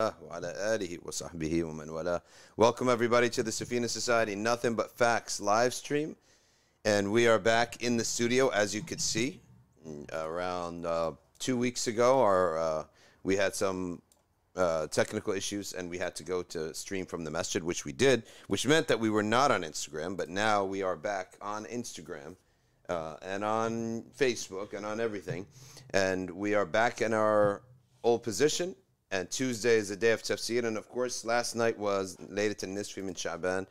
وعلى آله وصحبه ومن والاه. Welcome everybody to the Safina Society Nothing But Facts live stream. And we are back in the studio, as you could see. Around uh, two weeks ago, our, uh, we had some uh, technical issues and we had to go to stream from the masjid, which we did, which meant that we were not on Instagram, but now we are back on Instagram uh, and on Facebook and on everything. And we are back in our old position. and Tuesday is the day of tafsir. And of course, last night was Laylat al-Nisfi min Sha'ban.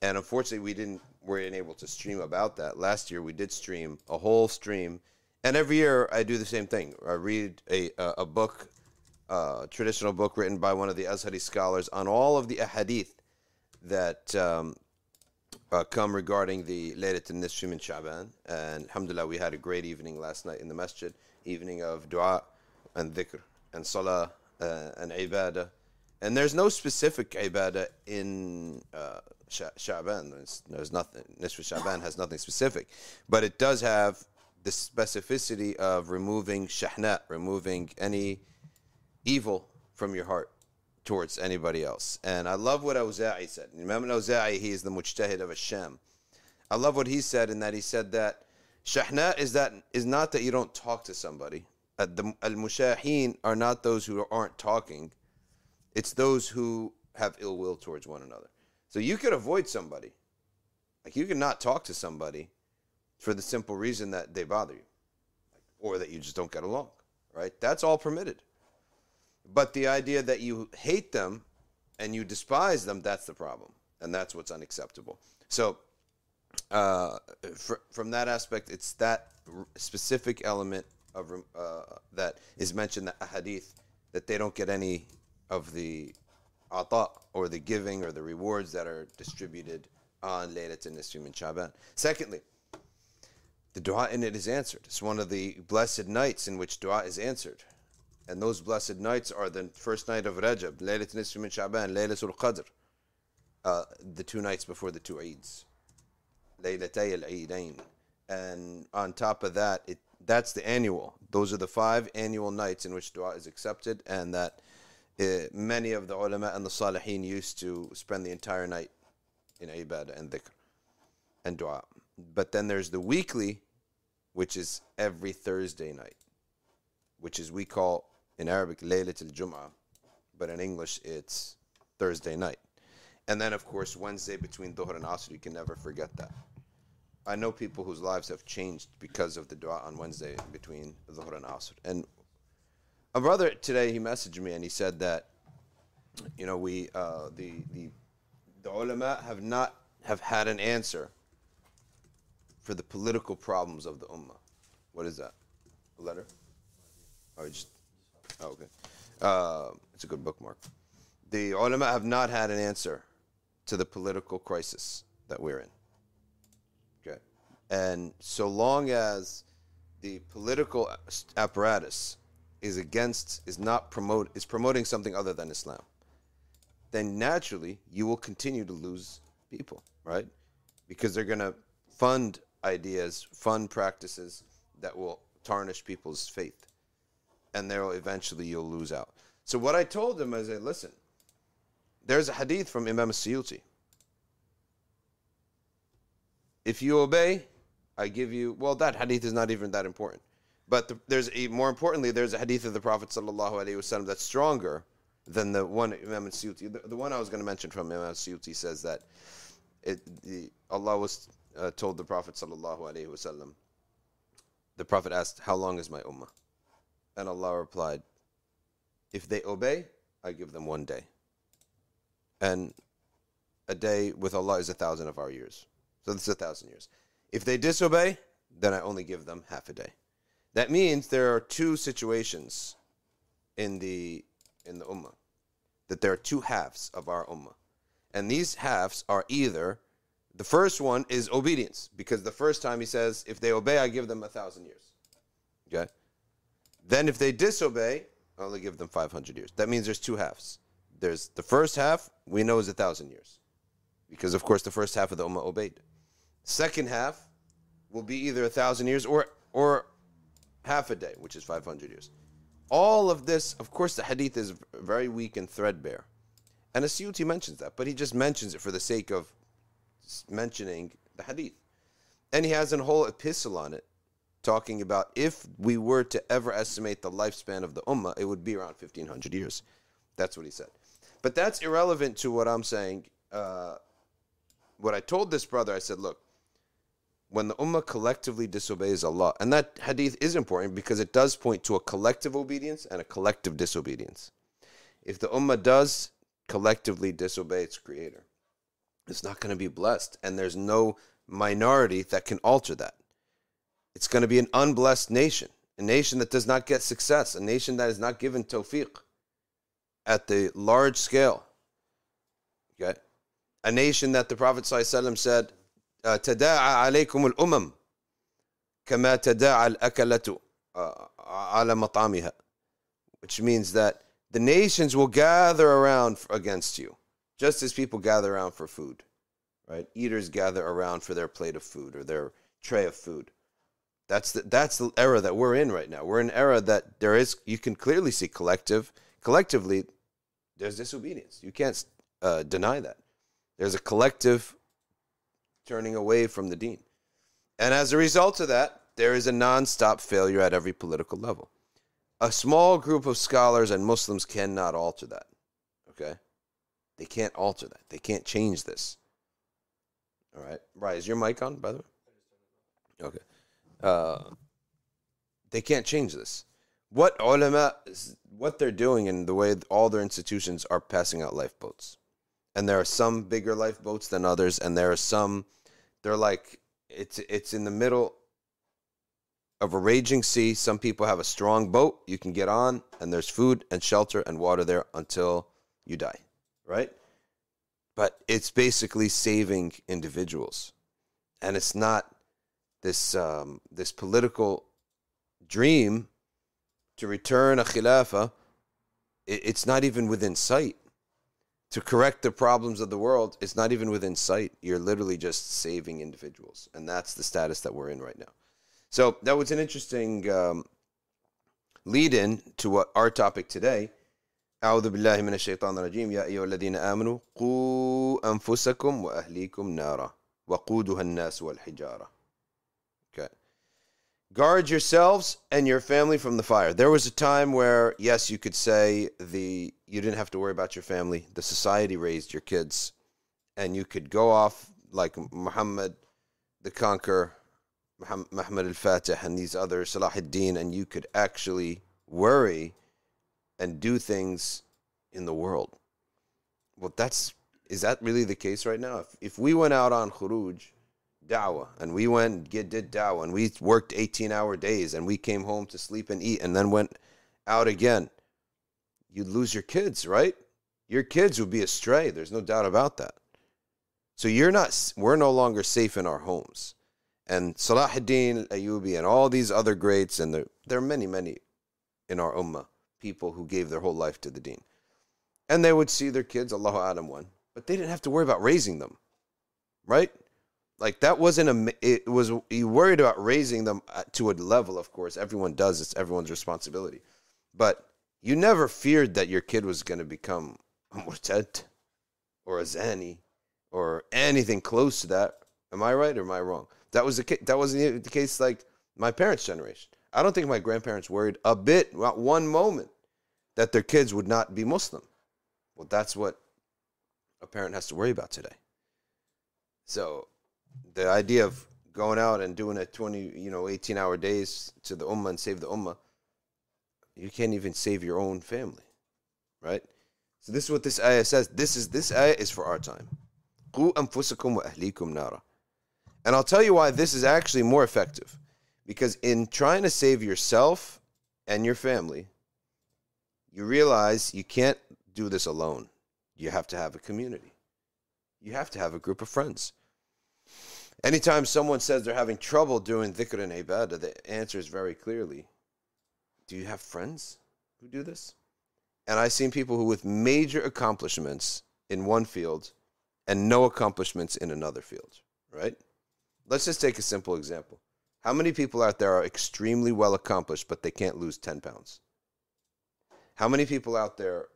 And unfortunately, we didn't weren't able to stream about that. Last year, we did stream a whole stream. And every year, I do the same thing. I read a, a, book, a traditional book written by one of the Azhari scholars on all of the ahadith that um, uh, come regarding the Laylat al-Nisfi min Sha'ban. And alhamdulillah, we had a great evening last night in the masjid, evening of dua and dhikr and salah uh, and ibadah. And there's no specific ibadah in uh, Sha'ban. There's, there's nothing. Nisf Sha'ban has nothing specific. But it does have the specificity of removing shahna, removing any evil from your heart towards anybody else. And I love what Awza'i said. Imam Awza'i, he is the mujtahid of Hashem. I love what he said in that he said that shahna is that is not that you don't talk to somebody. Uh, the al-mushahin are not those who aren't talking. It's those who have ill will towards one another. So you could avoid somebody. Like you can not talk to somebody for the simple reason that they bother you. Or that you just don't get along. Right? That's all permitted. But the idea that you hate them and you despise them, that's the problem. And that's what's unacceptable. So, uh, fr- from that aspect, it's that r- specific element of uh, that is mentioned the hadith that they don't get any of the ata or the giving or the rewards that are distributed on Laylat al-Nisfi min Shaban. Secondly, the dua in it is answered. It's one of the blessed nights in which dua is answered. And those blessed nights are the first night of Rajab, Laylat Nisfi and Sha'ban, Laylatul Qadr, uh, the two nights before the two Eids, Laylatay al Eidain. And on top of that, it, that's the annual. Those are the five annual nights in which dua is accepted, and that uh, many of the ulama and the salihin used to spend the entire night in ibadah and dhikr and dua. But then there's the weekly, which is every Thursday night, which is we call in Arabic Laylat al Jum'ah, but in English it's Thursday night. And then, of course, Wednesday between Dhuhr and Asr, you can never forget that. I know people whose lives have changed because of the dua on Wednesday between Dhuhr and Asr. And a brother today, he messaged me and he said that, you know, we, uh, the, the, the ulama have not, have had an answer for the political problems of the ummah. What is that? A letter? Oh, just, oh, okay. Uh, it's a good bookmark. The ulama have not had an answer to the political crisis that we're in. And so long as the political apparatus is against, is not promote, is promoting something other than Islam, then naturally you will continue to lose people, right? Because they're going to fund ideas, fund practices that will tarnish people's faith. And there will eventually you'll lose out. So what I told him is, listen, there's a hadith from Imam Suyuti. If you obey, I give you. Well, that hadith is not even that important. But the, there's a, more importantly, there's a hadith of the Prophet wasallam that's stronger than the one Imam Suyuti. The, the one I was going to mention from Imam Suyuti says that it, the, Allah was uh, told the Prophet wasallam. The Prophet asked, "How long is my ummah?" And Allah replied, "If they obey, I give them one day." And a day with Allah is a thousand of our years. So this is a thousand years. If they disobey, then I only give them half a day. That means there are two situations in the in the ummah. That there are two halves of our ummah. And these halves are either the first one is obedience, because the first time he says, if they obey, I give them a thousand years. Okay? Then if they disobey, I only give them 500 years. That means there's two halves. There's the first half, we know is a thousand years. Because, of course, the first half of the Ummah obeyed. Second half will be either a thousand years or, or half a day, which is 500 years. all of this, of course, the hadith is very weak and threadbare. And as-Suyuti mentions that, but he just mentions it for the sake of mentioning the hadith. And he has a whole epistle on it, talking about if we were to ever estimate the lifespan of the ummah, it would be around 1500 years. That's what he said. But that's irrelevant to what I'm saying. Uh, what I told this brother, I said, look, when the ummah collectively disobeys Allah, and that hadith is important because it does point to a collective obedience and a collective disobedience. If the ummah does collectively disobey its creator, it's not going to be blessed, and there's no minority that can alter that. It's going to be an unblessed nation, a nation that does not get success, a nation that is not given tawfiq at the large scale. Okay? A nation that the Prophet ﷺ said, تداعى عليكم الأمم كما تداعى الأكلة على مطعمها which means that the nations will gather around against you just as people gather around for food right eaters gather around for their plate of food or their tray of food that's the, that's the era that we're in right now we're in an era that there is you can clearly see collective collectively there's disobedience you can't uh, deny that there's a collective turning away from the deen. And as a result of that, there is a non-stop failure at every political level. A small group of scholars and Muslims cannot alter that. Okay? They can't alter that. They can't change this. All right. Right. Is your mic on, by the way? Okay. Uh, they can't change this. What ulama, what they're doing and the way all their institutions are passing out lifeboats. And there are some bigger lifeboats than others, and there are some they're like it's it's in the middle of a raging sea. Some people have a strong boat you can get on, and there's food and shelter and water there until you die, right? But it's basically saving individuals, and it's not this um, this political dream to return a khilafah. It's not even within sight to correct the problems of the world is not even within sight. You're literally just saving individuals. And that's the status that we're in right now. So that was an interesting um, lead in to what our topic today. أعوذ بالله من الشيطان الرجيم يا أيها الذين آمنوا قوا أنفسكم وأهليكم نارا وقودها الناس والحجارة guard yourselves and your family from the fire. There was a time where, yes, you could say the you didn't have to worry about your family. The society raised your kids, and you could go off like Muhammad the Conqueror, Muhammad al-Fatih, and these others, Salah and you could actually worry and do things in the world. Well, that's is that really the case right now? If, if we went out on khuruj dawah and we went get did dawah and we worked 18 hour days and we came home to sleep and eat and then went out again you'd lose your kids right? Your kids would be astray there's no doubt about that. So you're not we're no longer safe in our homes. And Salahuddin Ayyubi and all these other greats and there, there are many many in our ummah people who gave their whole life to the deen. And they would see their kids Allahu A'lam one but they didn't have to worry about raising them right? Like that wasn't a it was you worried about raising them uh, to a level of course everyone does it's everyone's responsibility. But you never feared that your kid was going to become a murtad or a zani or anything close to that. Am i right or am i wrong? That was the case that wasn't the case like my parents generation. I don't think my grandparents worried a bit about one moment that their kids would not be muslim. Well that's what a parent has to worry about today. So the idea of going out and doing a 20, you know, 18 hour days to the ummah and save the ummah, you can't even save your own family, right? So this is what this ayah says. This is this ayah is for our time. And I'll tell you why this is actually more effective. Because in trying to save yourself and your family, you realize you can't do this alone. You have to have a community. You have to have a group of friends. Anytime someone says they're having trouble doing dhikr and ibadah, the answer is very clearly, do you have friends who do this? And I've seen people who with major accomplishments in one field and no accomplishments in another field, right? Let's just take a simple example. How many people out there are extremely well accomplished, but they can't lose 10 pounds? How many people out there,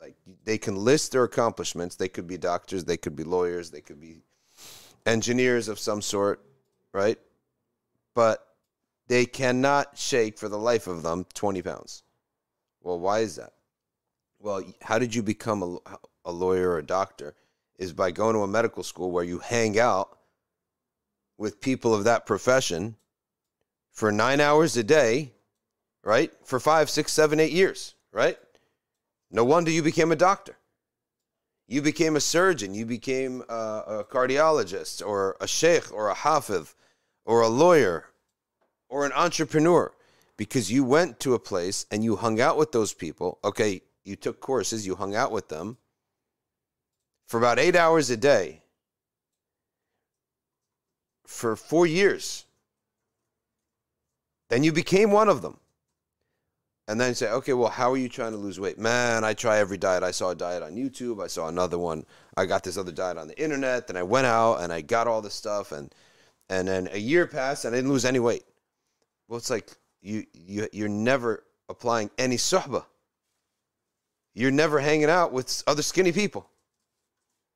like they can list their accomplishments? They could be doctors, they could be lawyers, they could be engineers of some sort, right? But they cannot shake for the life of them 20 pounds. Well, why is that? Well, how did you become a, a lawyer or a doctor? Is by going to a medical school where you hang out with people of that profession for nine hours a day, right? For five, six, seven, eight years, right? No wonder you became a doctor. You became a surgeon. You became a, a cardiologist or a sheikh or a hafiz or a lawyer or an entrepreneur because you went to a place and you hung out with those people. Okay, you took courses, you hung out with them for about eight hours a day for four years. Then you became one of them. And then say, okay, well, how are you trying to lose weight? Man, I try every diet. I saw a diet on YouTube. I saw another one. I got this other diet on the internet. Then I went out and I got all this stuff. And and then a year passed and I didn't lose any weight. Well, it's like you you you're never applying any suhbah. You're never hanging out with other skinny people,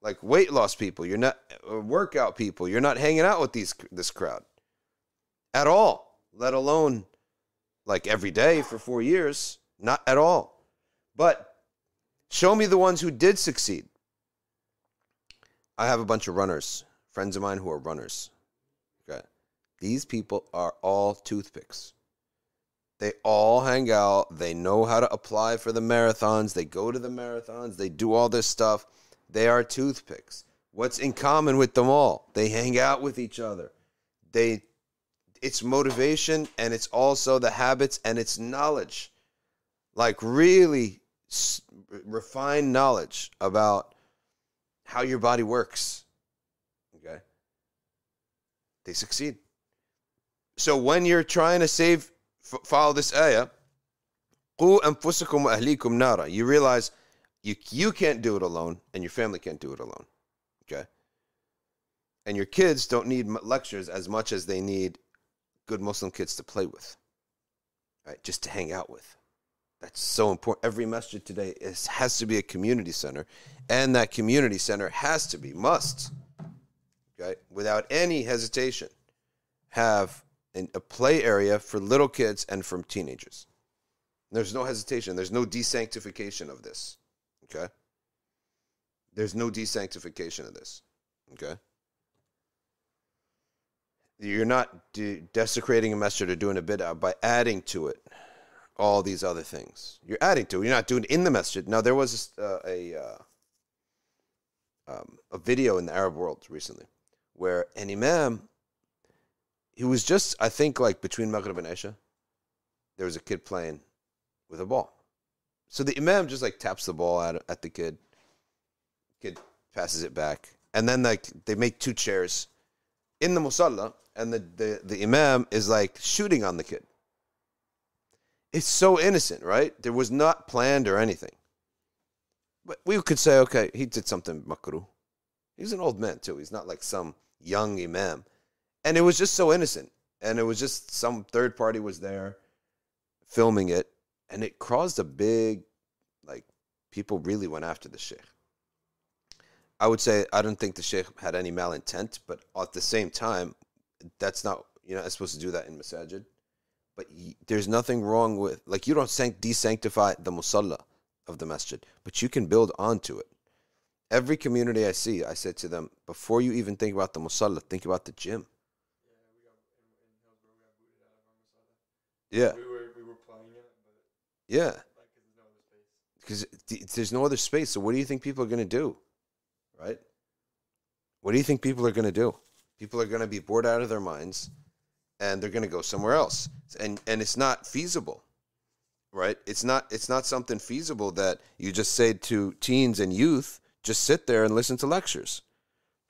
like weight loss people. You're not workout people. You're not hanging out with these this crowd at all. Let alone like every day for four years. Not at all. But show me the ones who did succeed. I have a bunch of runners, friends of mine who are runners. These people are all toothpicks. They all hang out. They know how to apply for the marathons. They go to the marathons. They do all this stuff. They are toothpicks. What's in common with them all? They hang out with each other. They it's motivation and it's also the habits and it's knowledge. Like really refined knowledge about how your body works. Okay? They succeed. So when you're trying to save follow this ayah, you realize you, you can't do it alone and your family can't do it alone. Okay? And your kids don't need lectures as much as they need good Muslim kids to play with, right? Just to hang out with. That's so important. Every masjid today is, has to be a community center, and that community center has to be, must, okay, without any hesitation, have a play area for little kids and for teenagers. There's no hesitation. There's no desanctification of this. Okay? There's no desanctification of this. Okay? You're not de- desecrating a masjid or doing a bid'ah by adding to it all these other things. You're adding to it. You're not doing in the masjid. Now, there was uh, a, uh, um, a video in the Arab world recently where an imam he was just, I think, like between Maghrib and Isha, there was a kid playing with a ball. So the Imam just like taps the ball at, at the kid. Kid passes it back. And then like they make two chairs in the musalla, and the, the, the Imam is like shooting on the kid. It's so innocent, right? There was not planned or anything. But we could say, okay, he did something makruh. He's an old man too. He's not like some young Imam and it was just so innocent. And it was just some third party was there filming it. And it caused a big like people really went after the sheikh. I would say i don't think the sheikh had any malintent but at the same time that's not you're not supposed to do that in masajid. But there's nothing wrong with like you don't sanct- desanctify the musalla of the masjid but you can build onto it. Every community i see i said to them before you even think about the musalla think about the gym Yeah. We were we were playing it, but yeah. Because there's no other space. So what do you think people are going to do? Right? What do you think people are going to do? People are going to be bored out of their minds and they're going to go somewhere else. And and it's not feasible. Right? It's not it's not something feasible that you just say to teens and youth, just sit there and listen to lectures.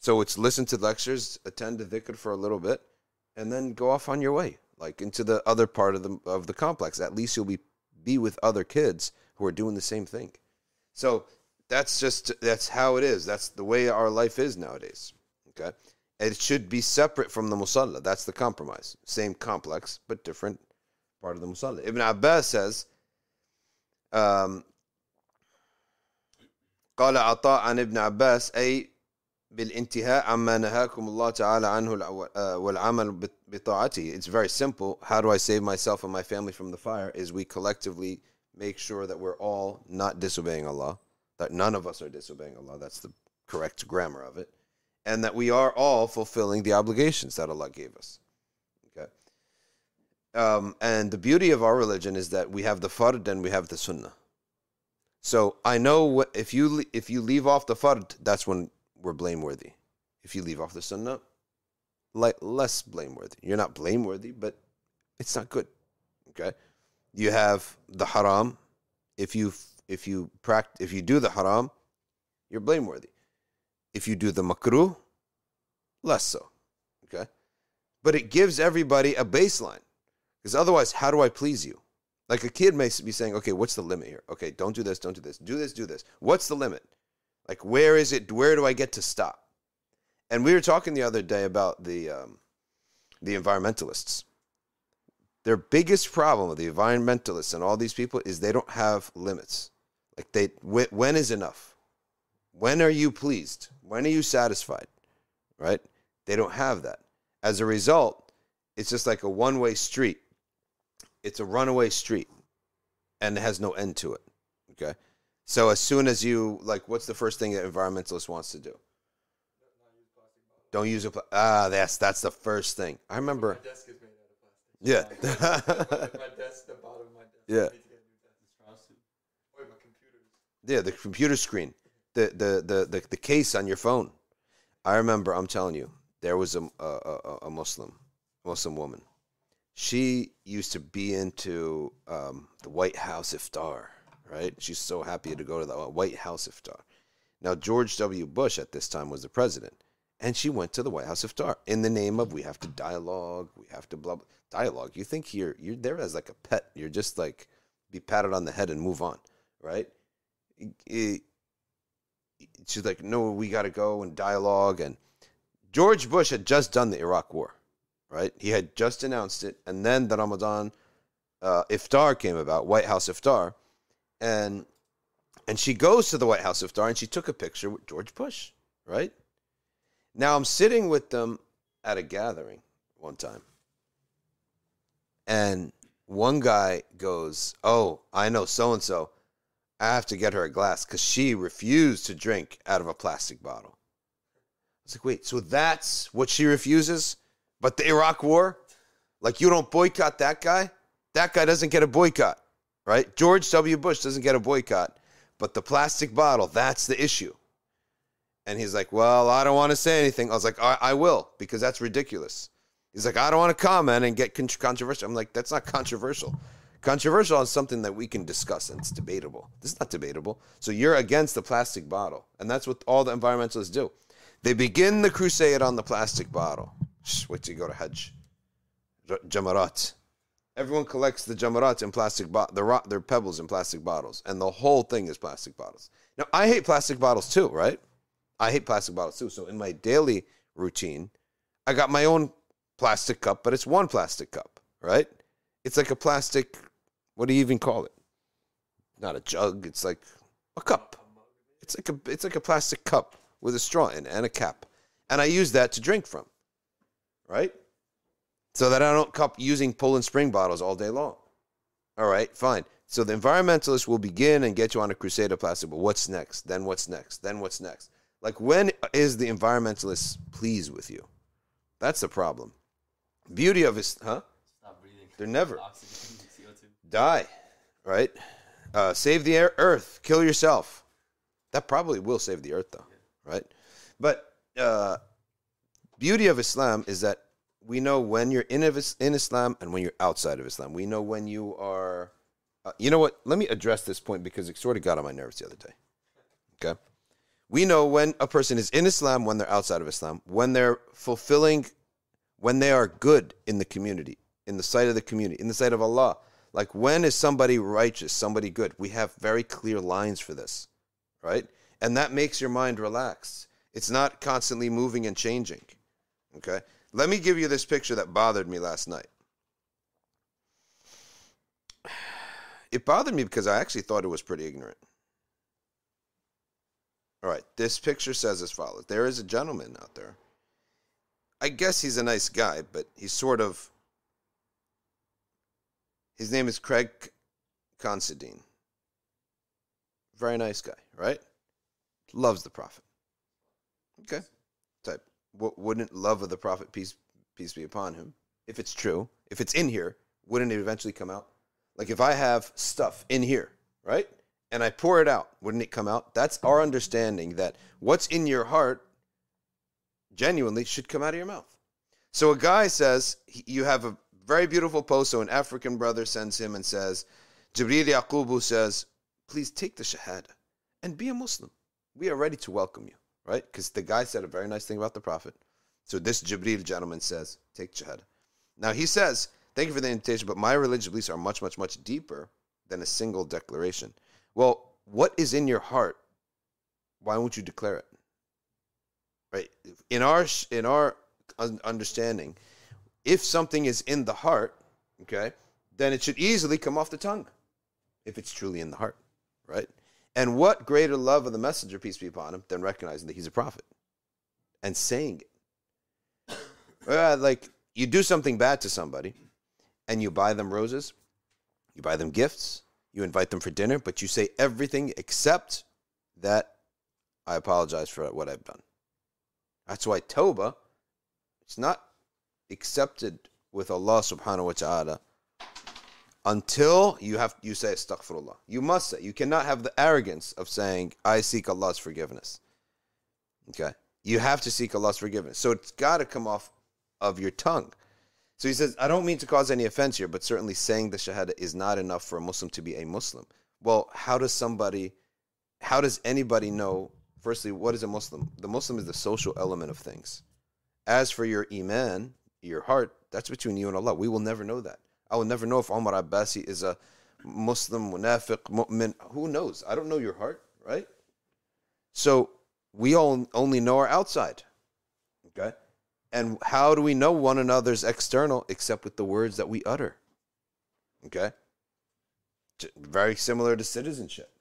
So it's listen to lectures, attend the dhikr for a little bit, and then go off on your way like into the other part of the of the complex. At least you'll be be with other kids who are doing the same thing. So that's just that's how it is. That's the way our life is nowadays. Okay, it should be separate from the musalla. That's the compromise. Same complex, but different part of the musalla. Ibn Abbas says, Um, قال عطاء عن ابن عباس أي بالانتهاء عما نهاكم الله تعالى عنه الع- uh, والعمل بط- بطاعته. It's very simple. How do I save myself and my family from the fire? Is we collectively make sure that we're all not disobeying Allah, that none of us are disobeying Allah. That's the correct grammar of it. And that we are all fulfilling the obligations that Allah gave us. Okay. Um, and the beauty of our religion is that we have the fard and we have the sunnah. So I know wh- if you le- if you leave off the fard, that's when we're blameworthy. If you leave off the sunnah, less blameworthy. You're not blameworthy, but it's not good. Okay, you have the haram. If you if you practice if you do the haram, you're blameworthy. If you do the makruh, less so. Okay, but it gives everybody a baseline. Because otherwise, how do I please you? Like a kid may be saying, okay, what's the limit here? Okay, don't do this, don't do this, do this, do this. What's the limit? Like, where is it? Where do I get to stop? And we were talking the other day about the um, the environmentalists. Their biggest problem with the environmentalists and all these people is they don't have limits. Like they, wh- when is enough? When are you pleased? When are you satisfied? Right? They don't have that. As a result, it's just like a one way street. It's a runaway street and it has no end to it. Okay. So as soon as you like, what's the first thing that environmentalist wants to do? Don't use a pla- ah. That's that's the first thing. I remember. My desk is made out of plastic. Yeah. my desk, the bottom of my desk. Yeah. I need to get a new desk. Wait, my computer's. Yeah, the computer screen, the the the the, the case on your phone. I remember. I'm telling you, there was a a, a, a Muslim, Muslim woman. She used to be into um, the White House iftar. Right? She's so happy to go to the White House iftar. Now George W. Bush at this time was the president, and she went to the White House iftar in the name of we have to dialogue, we have to blah, blah dialogue. You think you're you're there as like a pet. You're just like be patted on the head and move on, right? it- she's like, no, we got to go and dialogue. And George Bush had just done the Iraq War, right? He had just announced it, and then the Ramadan uh, iftar came about, White House iftar, and and she goes to the White House iftar and she took a picture with George Bush, right? Now I'm sitting with them at a gathering one time, and one guy goes, "Oh, I know so and so." I have to get her a glass because she refused to drink out of a plastic bottle. I was like, wait, so that's what she refuses? But the Iraq War? Like, you don't boycott that guy? That guy doesn't get a boycott, right? George W. Bush doesn't get a boycott, but the plastic bottle, that's the issue. And he's like, well, I don't want to say anything. I was like, I, I will, because that's ridiculous. He's like, I don't want to comment and get con- controversial. I'm like, that's not controversial. Controversial is something that we can discuss and it's debatable. This is not debatable. So you're against the plastic bottle. And that's what all the environmentalists do. They begin the crusade on the plastic bottle. Shh, Wait till you go to Hajj. Jamarat. Everyone collects the jamarat in plastic. They're, ro- they're pebbles in plastic bottles. And the whole thing is plastic bottles. Now, I hate plastic bottles too, right? I hate plastic bottles too. So in my daily routine, I got my own plastic cup, but it's one plastic cup, right? It's like a plastic, what do you even call it? Not a jug, it's like a cup. It's like a it's like a plastic cup with a straw in and a cap. And I use that to drink from. Right? So that I don't cup using Poland spring bottles all day long. All right, fine. So the environmentalists will begin and get you on a crusade of plastic, but what's next? Then what's next? Then what's next? Like when is the environmentalist pleased with you? That's the problem. Beauty of his huh? Stop breathing. They're never Oxygen, CO2. die, right? Uh, save the air, earth, kill yourself. That probably will save the earth, though, right? But uh, beauty of Islam is that we know when you're in, in Islam and when you're outside of Islam. We know when you are. Uh, you know what? Let me address this point because it sort of got on my nerves the other day. Okay, we know when a person is in Islam, when they're outside of Islam, when they're fulfilling, when they are good in the community, in the sight of the community, in the sight of Allah. Like when is somebody righteous, somebody good? We have very clear lines for this, right? And that makes your mind relaxed. It's not constantly moving and changing. Okay? Let me give you this picture that bothered me last night. it bothered me because I actually thought it was pretty ignorant. All right, this picture says as follows There is a gentleman out there. I guess he's a nice guy, but he's sort of. His name is Craig Considine. Very nice guy, right? Loves the Prophet. Okay. Wouldn't love of the Prophet, peace, peace be upon him, if it's true, if it's in here, wouldn't it eventually come out? Like if I have stuff in here, right? And I pour it out, wouldn't it come out? That's our understanding that what's in your heart genuinely should come out of your mouth. So a guy says, you have a very beautiful post. So an African brother sends him and says, Jibril Yaqubu says, please take the Shahada and be a Muslim. We are ready to welcome you, right? Because the guy said a very nice thing about the Prophet. So this Jibril gentleman says, take Shahada. Now he says, thank you for the invitation, but my religious beliefs are much, much, much deeper than a single declaration. Well, what is in your heart? Why won't you declare it? Right? In our in our understanding, if something is in the heart, okay, then it should easily come off the tongue if it's truly in the heart, right? And what greater love of the messenger, peace be upon him, than recognizing that he's a prophet and saying it? Uh, like you do something bad to somebody and you buy them roses, you buy them gifts, you invite them for dinner, but you say everything except that I apologize for what I've done. That's why Toba, it's not accepted with Allah subhanahu wa ta'ala until you have you say astaghfirullah. You must say. You cannot have the arrogance of saying, I seek Allah's forgiveness. Okay. You have to seek Allah's forgiveness. So it's gotta come off of your tongue. So he says, I don't mean to cause any offense here, but certainly saying the Shahada is not enough for a Muslim to be a Muslim. Well, how does somebody, how does anybody know, firstly, what is a Muslim? The Muslim is the social element of things. As for your Iman, your heart, that's between you and Allah. We will never know that. I will never know if Omar Abbasi is a Muslim, munafiq, mu'min. Who knows? I don't know your heart, right? So we all only know our outside. Okay? And how do we know one another's external except with the words that we utter? Okay? Very similar to citizenship.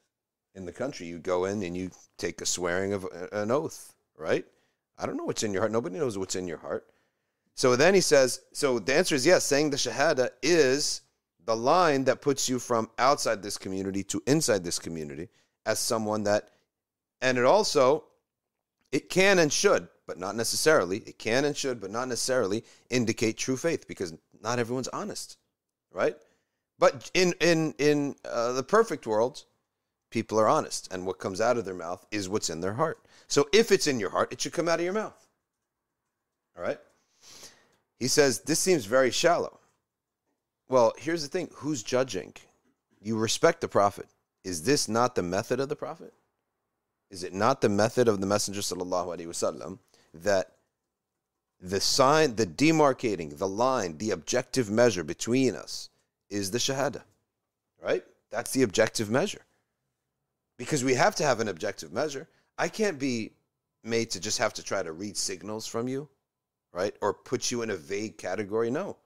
In the country, you go in and you take a swearing of uh, an oath, right? I don't know what's in your heart. Nobody knows what's in your heart. So then he says, so the answer is yes, saying the Shahada is the line that puts you from outside this community to inside this community as someone that, and it also, it can and should but not necessarily. It can and should, but not necessarily indicate true faith because not everyone's honest, right? But in in in uh, the perfect world, people are honest, and what comes out of their mouth is what's in their heart. So if it's in your heart, it should come out of your mouth. All right. He says this seems very shallow. Well, here's the thing: who's judging? You respect the prophet. Is this not the method of the prophet? Is it not the method of the Messenger sallallahu that the sign, the demarcating, the line, the objective measure between us is the Shahada. Right? That's the objective measure. Because we have to have an objective measure. I can't be made to just have to try to read signals from you, right? Or put you in a vague category. No.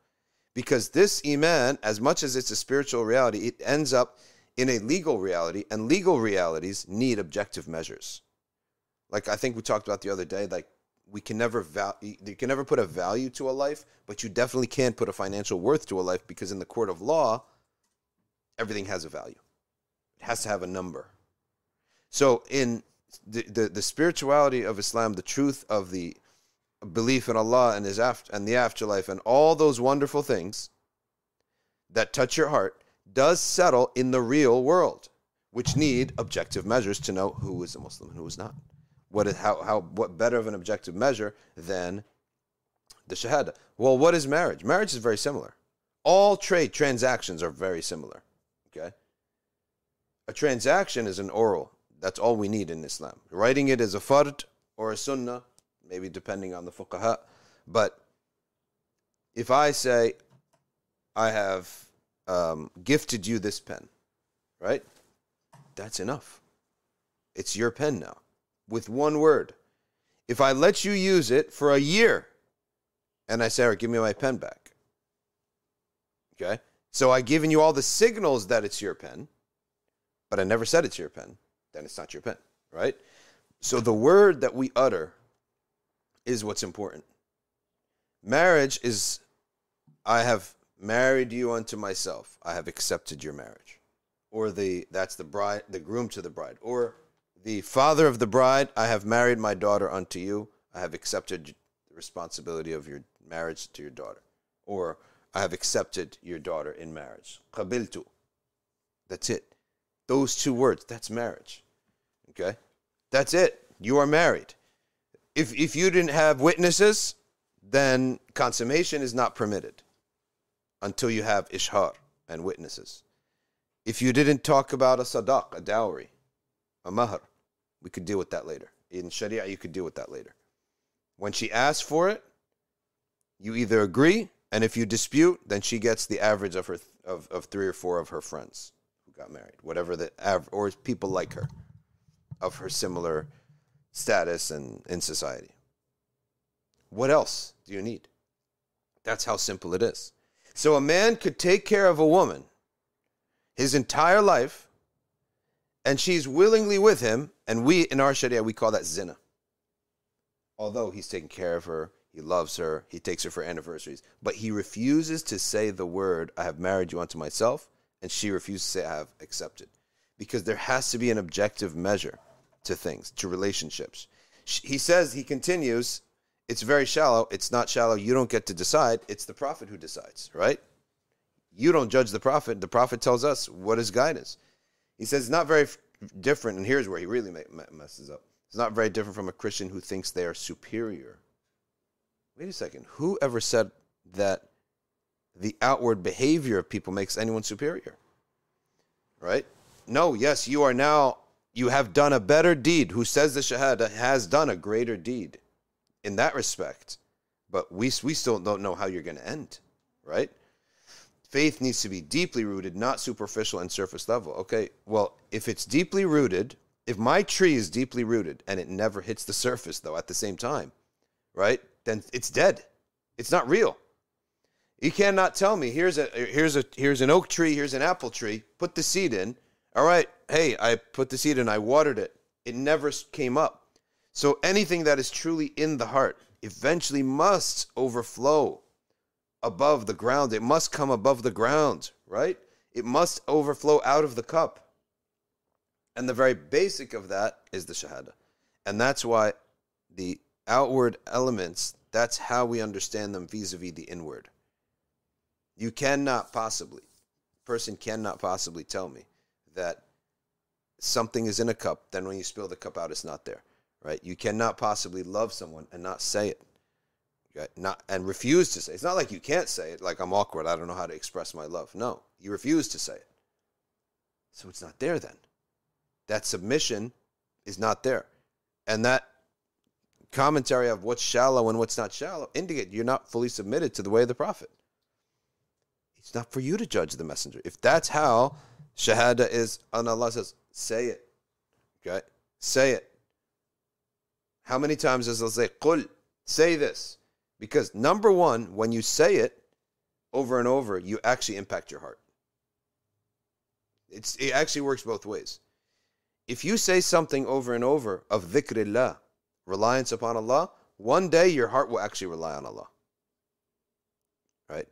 Because this Iman, as much as it's a spiritual reality, it ends up in a legal reality, and legal realities need objective measures. Like I think we talked about the other day, like we can never val- you can never put a value to a life, but you definitely can put a financial worth to a life because in the court of law, everything has a value. It has to have a number. So in the, the, the spirituality of Islam, the truth of the belief in Allah and his after, and the afterlife and all those wonderful things that touch your heart does settle in the real world, which need objective measures to know who is a Muslim and who is not. What is how how what better of an objective measure than the shahada? Well, what is marriage? Marriage is very similar. All trade transactions are very similar. Okay. A transaction is an oral. That's all we need in Islam. Writing it is a fard or a sunnah, maybe depending on the fuqaha. But if I say, I have um, gifted you this pen, right? That's enough. It's your pen now with one word. If I let you use it for a year and I say, all right, give me my pen back, okay, So I've given you all the signals that it's your pen, but I never said it's your pen. Then it's not your pen, right? So the word that we utter is what's important. Marriage is I have married you unto myself. I have accepted your marriage. Or the that's the bride the groom to the bride. Or the father of the bride, I have married my daughter unto you. I have accepted the responsibility of your marriage to your daughter. Or I have accepted your daughter in marriage. Qabiltu. That's it. Those two words, that's marriage. Okay? That's it. You are married. If if you didn't have witnesses, then consummation is not permitted until you have ishar and witnesses. If you didn't talk about a sadaq, a dowry, a mahr, we could deal with that later. In Sharia, you could deal with that later. When she asks for it, you either agree, and if you dispute, then she gets the average of her of, of three or four of her friends who got married, whatever the average, or people like her, of her similar status and in society. What else do you need? That's how simple it is. So a man could take care of a woman his entire life, and she's willingly with him, and we in our Sharia we call that zina. Although he's taking care of her, he loves her, he takes her for anniversaries, but he refuses to say the word, I have married you unto myself, and she refuses to say, I have accepted. Because there has to be an objective measure to things, to relationships. He says, he continues, it's very shallow. It's not shallow. You don't get to decide. It's the prophet who decides, right? You don't judge the prophet. The prophet tells us what his guidance. He says it's not very f- different, and here's where he really messes up. It's not very different from a Christian who thinks they are superior. Wait a second. Who ever said that the outward behavior of people makes anyone superior? Right? No, yes, you are now, you have done a better deed. Who says the Shahada has done a greater deed in that respect. But we, we still don't know how you're going to end, right? Faith needs to be deeply rooted, not superficial and surface level. Okay, well, if it's deeply rooted, if my tree is deeply rooted and it never hits the surface, though, at the same time, right, then it's dead. It's not real. You cannot tell me here's a here's a here's an oak tree, here's an apple tree. Put the seed in. All right, hey, I put the seed in, I watered it. It never came up. So anything that is truly in the heart eventually must overflow above the ground. It must come above the ground, right? It must overflow out of the cup. And the very basic of that is the Shahada. And that's why the outward elements, that's how we understand them vis a vis the inward. You cannot possibly, person cannot possibly tell me that something is in a cup, then when you spill the cup out, it's not there right? You cannot possibly love someone and not say it. Okay? Not and refuse to say. It. It's not like you can't say it. Like I'm awkward. I don't know how to express my love. No, you refuse to say it. So it's not there then. That submission is not there, and that commentary of what's shallow and what's not shallow indicate you're not fully submitted to the way of the prophet. It's not for you to judge the messenger. If that's how shahada is, and Allah says, say it. Okay, say it. How many times does Allah say, Qul, say this? Because number one, when you say it over and over, you actually impact your heart. It's, it actually works both ways. If you say something over and over of dhikrillah, reliance upon Allah, one day your heart will actually rely on Allah. Right?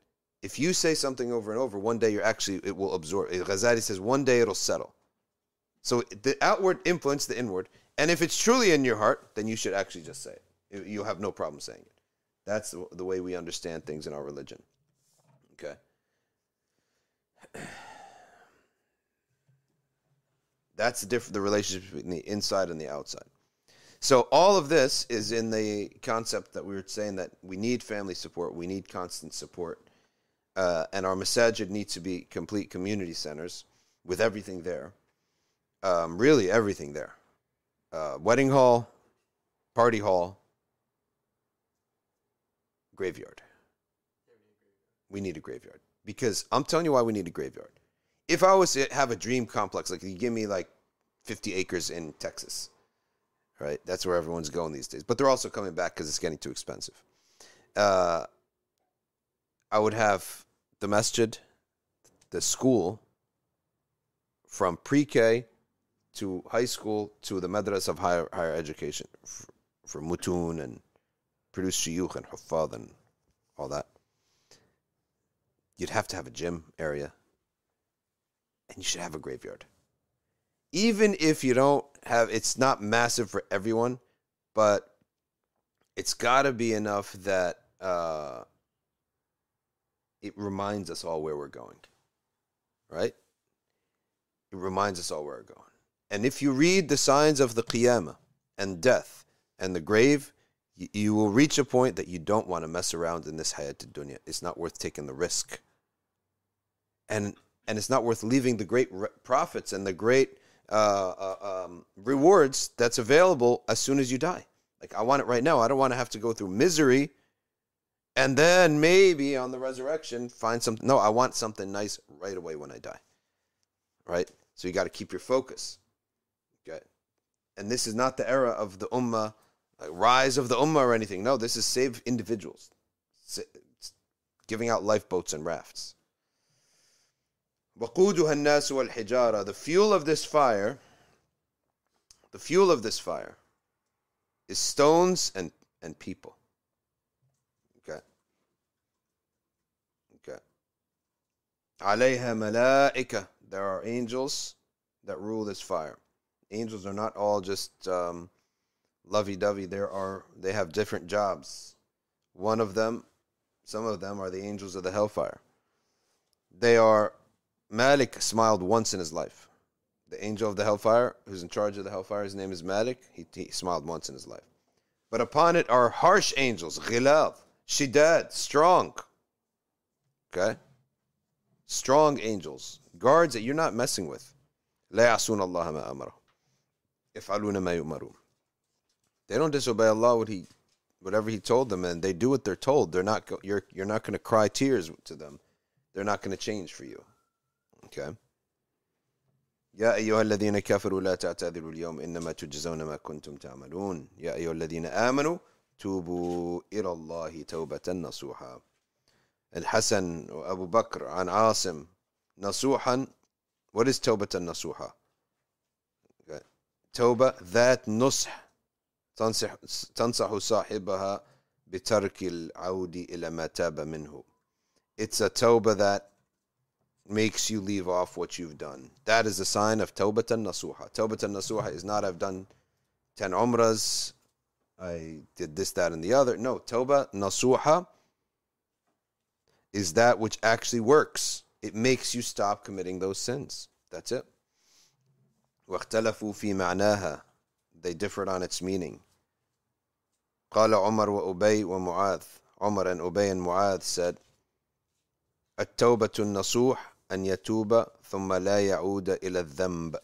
If you say something over and over, one day you're actually, it will absorb. Eh, Ghazali says, one day it'll settle. So the outward influence the inward. And if it's truly in your heart, then you should actually just say it. You'll have no problem saying it. That's the way we understand things in our religion. Okay. That's the different the relationship between the inside and the outside. So all of this is in the concept that we were saying that we need family support, we need constant support, uh, and our masajid needs to be complete community centers with everything there, um, really everything there uh, wedding hall, party hall, graveyard. We need a graveyard because I'm telling you why we need a graveyard. If I was to have a dream complex, like you give me like 50 acres in Texas, right? That's where everyone's going these days. But they're also coming back because it's getting too expensive. Uh, I would have the masjid, the school from pre-K to high school to the madrasa of higher higher education for, for mutun and produce shuyukh and huffaz and all that. You'd have to have a gym area, and you should have a graveyard. Even if you don't have, it's not massive for everyone, but it's got to be enough that uh, it reminds us all where we're going, right? It reminds us all where we're going. And if you read the signs of the Qiyamah and death and the grave, you, you will reach a point that you don't want to mess around in this hayat dunya. It's not worth taking the risk. And and it's not worth leaving the great re- profits and the great uh, uh, um, rewards that's available as soon as you die. Like I want it right now. I don't want to have to go through misery and then maybe on the resurrection find something no i want something nice right away when i die right? So you got to keep your focus okay? And this is not the era of the ummah like rise of the ummah or anything. No this is save individuals giving out lifeboats and rafts. the fuel of this fire the fuel of this fire is stones and, and people. Alayha malaika. There are angels that rule this fire. Angels are not all just um, lovey-dovey. There are they have different jobs. One of them, some of them are the angels of the hellfire. They are. Malik smiled once in his life. The angel of the hellfire, who's in charge of the hellfire, his name is Malik. He, he smiled once in his life. But upon it are harsh angels, ghilaz, shidad, strong. Okay? Strong angels, guards that you're not messing with. لا يعصون الله ما أمره يفعلون ما يؤمرون They don't disobey Allah what he whatever he told them and they do what they're told. They're not go, you're you're not going to cry tears to them. They're not going to change for you. Okay? يا أيها الذين كفروا لا تعتذروا اليوم إنما تجزون ما كنتم تعملون يا أيها الذين آمنوا توبوا إلى الله توبة نصوحا الحسن وأبو بكر عن عاصم نصوحا What توبة okay. توبة ذات نصح تنصح, تنصح صاحبها بترك العود إلى ما تاب منه It's a توبة that makes you leave off what you've done. That is a sign of Tawbatan Nasuha. Tawbatan Nasuha is not I've done 10 Umras, I did this, that, and the other. No, Tawbah Nasuha is that which actually works. It makes you stop committing those sins. That's it. واختلفوا في معناها. They differed on its meaning. قال عمر وأبي ومعاذ. Umar and Ubay and Mu'adh said, التوبة النصوح أن يتوب ثم لا يعود إلى الذنب.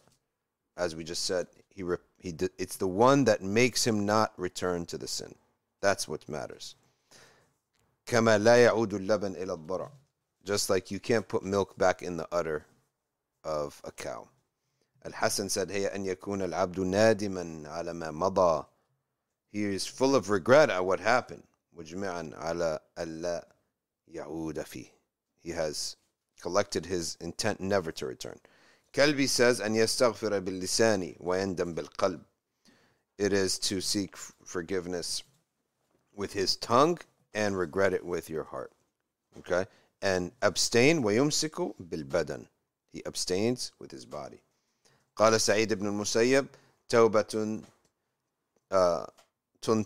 As we just said, he, he did, it's the one that makes him not return to the sin. That's what matters. كما لا يعود اللبن إلى الضرع. Just like you can't put milk back in the udder of a cow. Al-Hasan said, هي أن يكون العبد نادما على ما مضى. He is full of regret at what happened. مجمعا على ألا يعود فيه. He has collected his intent never to return. Kalbi says, أن يستغفر باللسان ويندم بالقلب. It is to seek forgiveness with his tongue and regret it with your heart. Okay? And abstain ويمسك بالبدن. He abstains with his body. قال سعيد بن المسيب توبة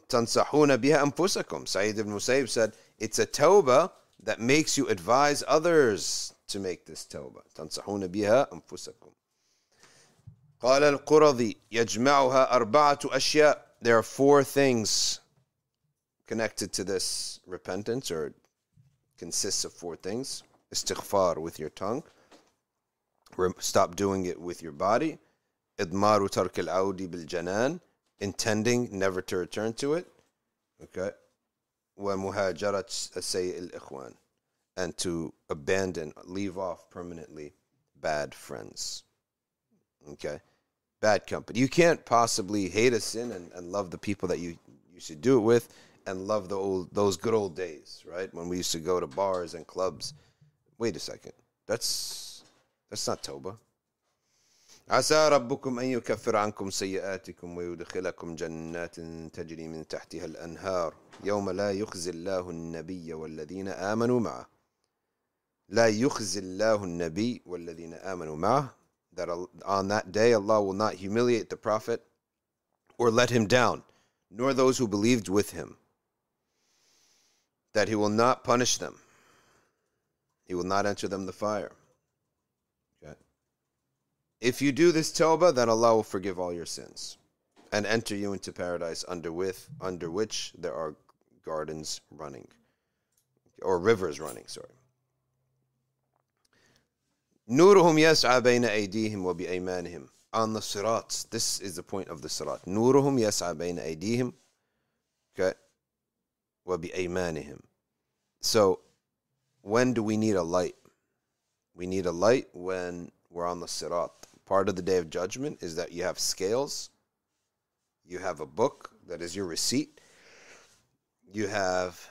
تنصحون بها أنفسكم. Sa'id ibn Musayyib said, it's a tawbah that makes you advise others to make this tawbah. تنصحون بها أنفسكم. قال القرظي يجمعها أربعة أشياء. There are four things connected to this repentance or consists of four things. Istighfar with your tongue. Stop doing it with your body. إضمار ترك العود بالجنان. Intending never to return to it. Okay. ومهاجرة السيء الإخوان and to abandon, leave off permanently bad friends. Okay? Bad company. You can't possibly hate a sin and, and love the people that you, you should do it with and love the old those good old days, right? When we used to go to bars and clubs. Wait a second. That's That's not Tawbah. عسى ربكم أن يكفر عنكم سيئاتكم ويدخلكم جنات تجري من تحتها الأنهار يوم لا يخزي الله النبي والذين آمنوا معه لا يخزي الله النبي والذين آمنوا معه that on that day Allah will not humiliate the Prophet or let him down, nor those who believed with him, that he will not punish them. He will not enter them the fire. Okay. If you do this tawbah, then Allah will forgive all your sins and enter you into paradise under, with, under which there are gardens running or rivers running, sorry. Nuruhum yas'a bayna aydihim wa him On the sirat. This is the point of the sirat. Nuruhum yas'a bayna aydihim. Okay. وبأيمانهم So when do we need a light? We need a light when we're on the sirat. Part of the day of judgment is that you have scales, you have a book that is your receipt, you have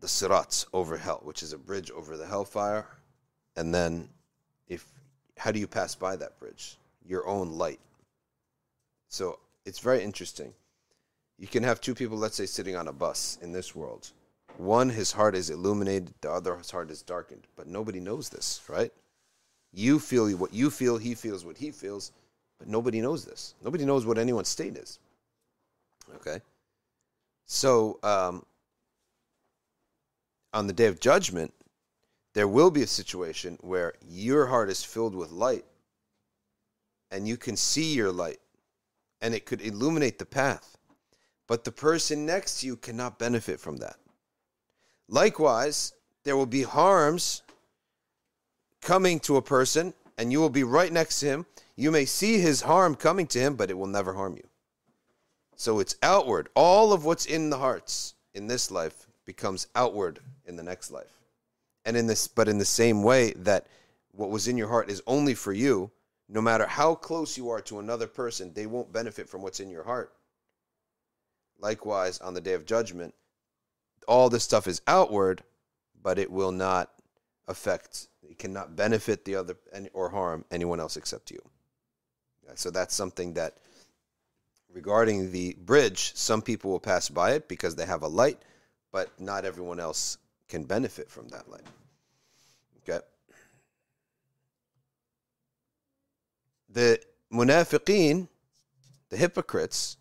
the sirat over hell, which is a bridge over the hellfire, and then if how do you pass by that bridge? Your own light. So it's very interesting. You can have two people, let's say, sitting on a bus in this world. One, his heart is illuminated, the other, his heart is darkened. But nobody knows this, right? You feel what you feel, he feels what he feels, but nobody knows this. Nobody knows what anyone's state is. Okay? So, um, on the day of judgment, there will be a situation where your heart is filled with light and you can see your light and it could illuminate the path. But the person next to you cannot benefit from that. Likewise, there will be harms coming to a person and you will be right next to him. You may see his harm coming to him, but it will never harm you. So it's outward. All of what's in the hearts in this life becomes outward in the next life and in this but in the same way that what was in your heart is only for you no matter how close you are to another person they won't benefit from what's in your heart likewise on the day of judgment all this stuff is outward but it will not affect it cannot benefit the other or harm anyone else except you so that's something that regarding the bridge some people will pass by it because they have a light but not everyone else can benefit from that light. Okay. The munafiqeen, the hypocrites,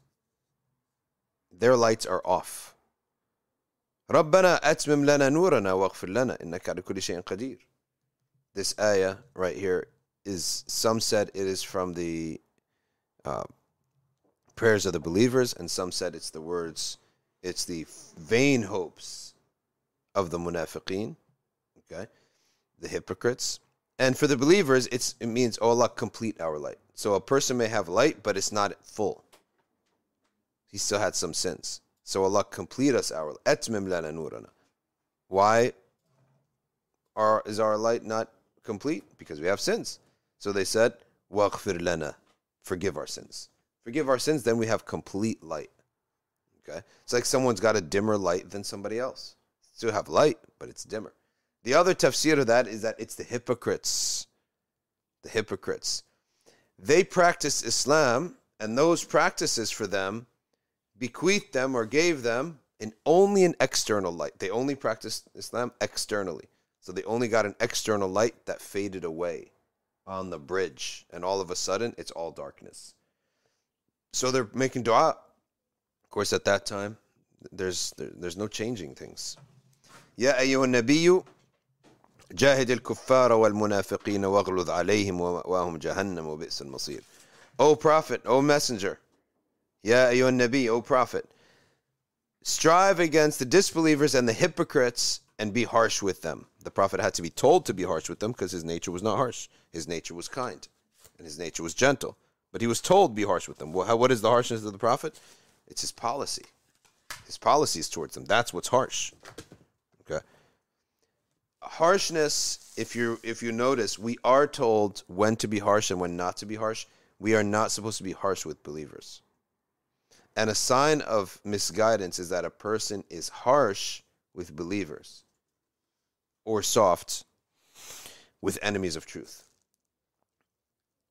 their lights are off. ربنا أتمم لنا نورنا واغفر لنا إنك على كل شيء قدير. This ayah right here is some said it is from the uh, prayers of the believers, and some said it's the words, it's the vain hopes of the munafiqeen, okay, the hypocrites. And for the believers, it's, it means, oh Allah, complete our light. So a person may have light, but it's not full. He still had some sins. So Allah, complete us our etmim lana nurana. Why are, is our light not complete? Because we have sins. So they said, Waqfir lana, forgive our sins. Forgive our sins, then we have complete light. Okay? It's like someone's got a dimmer light than somebody else still have light, but it's dimmer. The other tafsir of that is that it's the hypocrites. The hypocrites. They practice Islam, and those practices for them bequeathed them or gave them in only an external light. They only practiced Islam externally. So they only got an external light that faded away on the bridge. And all of a sudden, it's all darkness. So they're making dua. Of course, at that time, there's, there, there's no changing things. يا أيها النبي جاهد الكفار والمنافقين واغلظ عليهم ومأواهم جهنم وبئس المصير O Prophet, O Messenger, Ya ayyuhan Nabi, O Prophet, strive against the disbelievers and the hypocrites and be harsh with them. The Prophet had to be told to be harsh with them because his nature was not harsh. His nature was kind and his nature was gentle. But he was told be harsh with them. What is the harshness of the Prophet? It's his policy. His policy is towards them. That's what's harsh. Okay. Harshness, if you if you notice, we are told when to be harsh and when not to be harsh. We are not supposed to be harsh with believers and a sign of misguidance is that a person is harsh with believers or soft with enemies of truth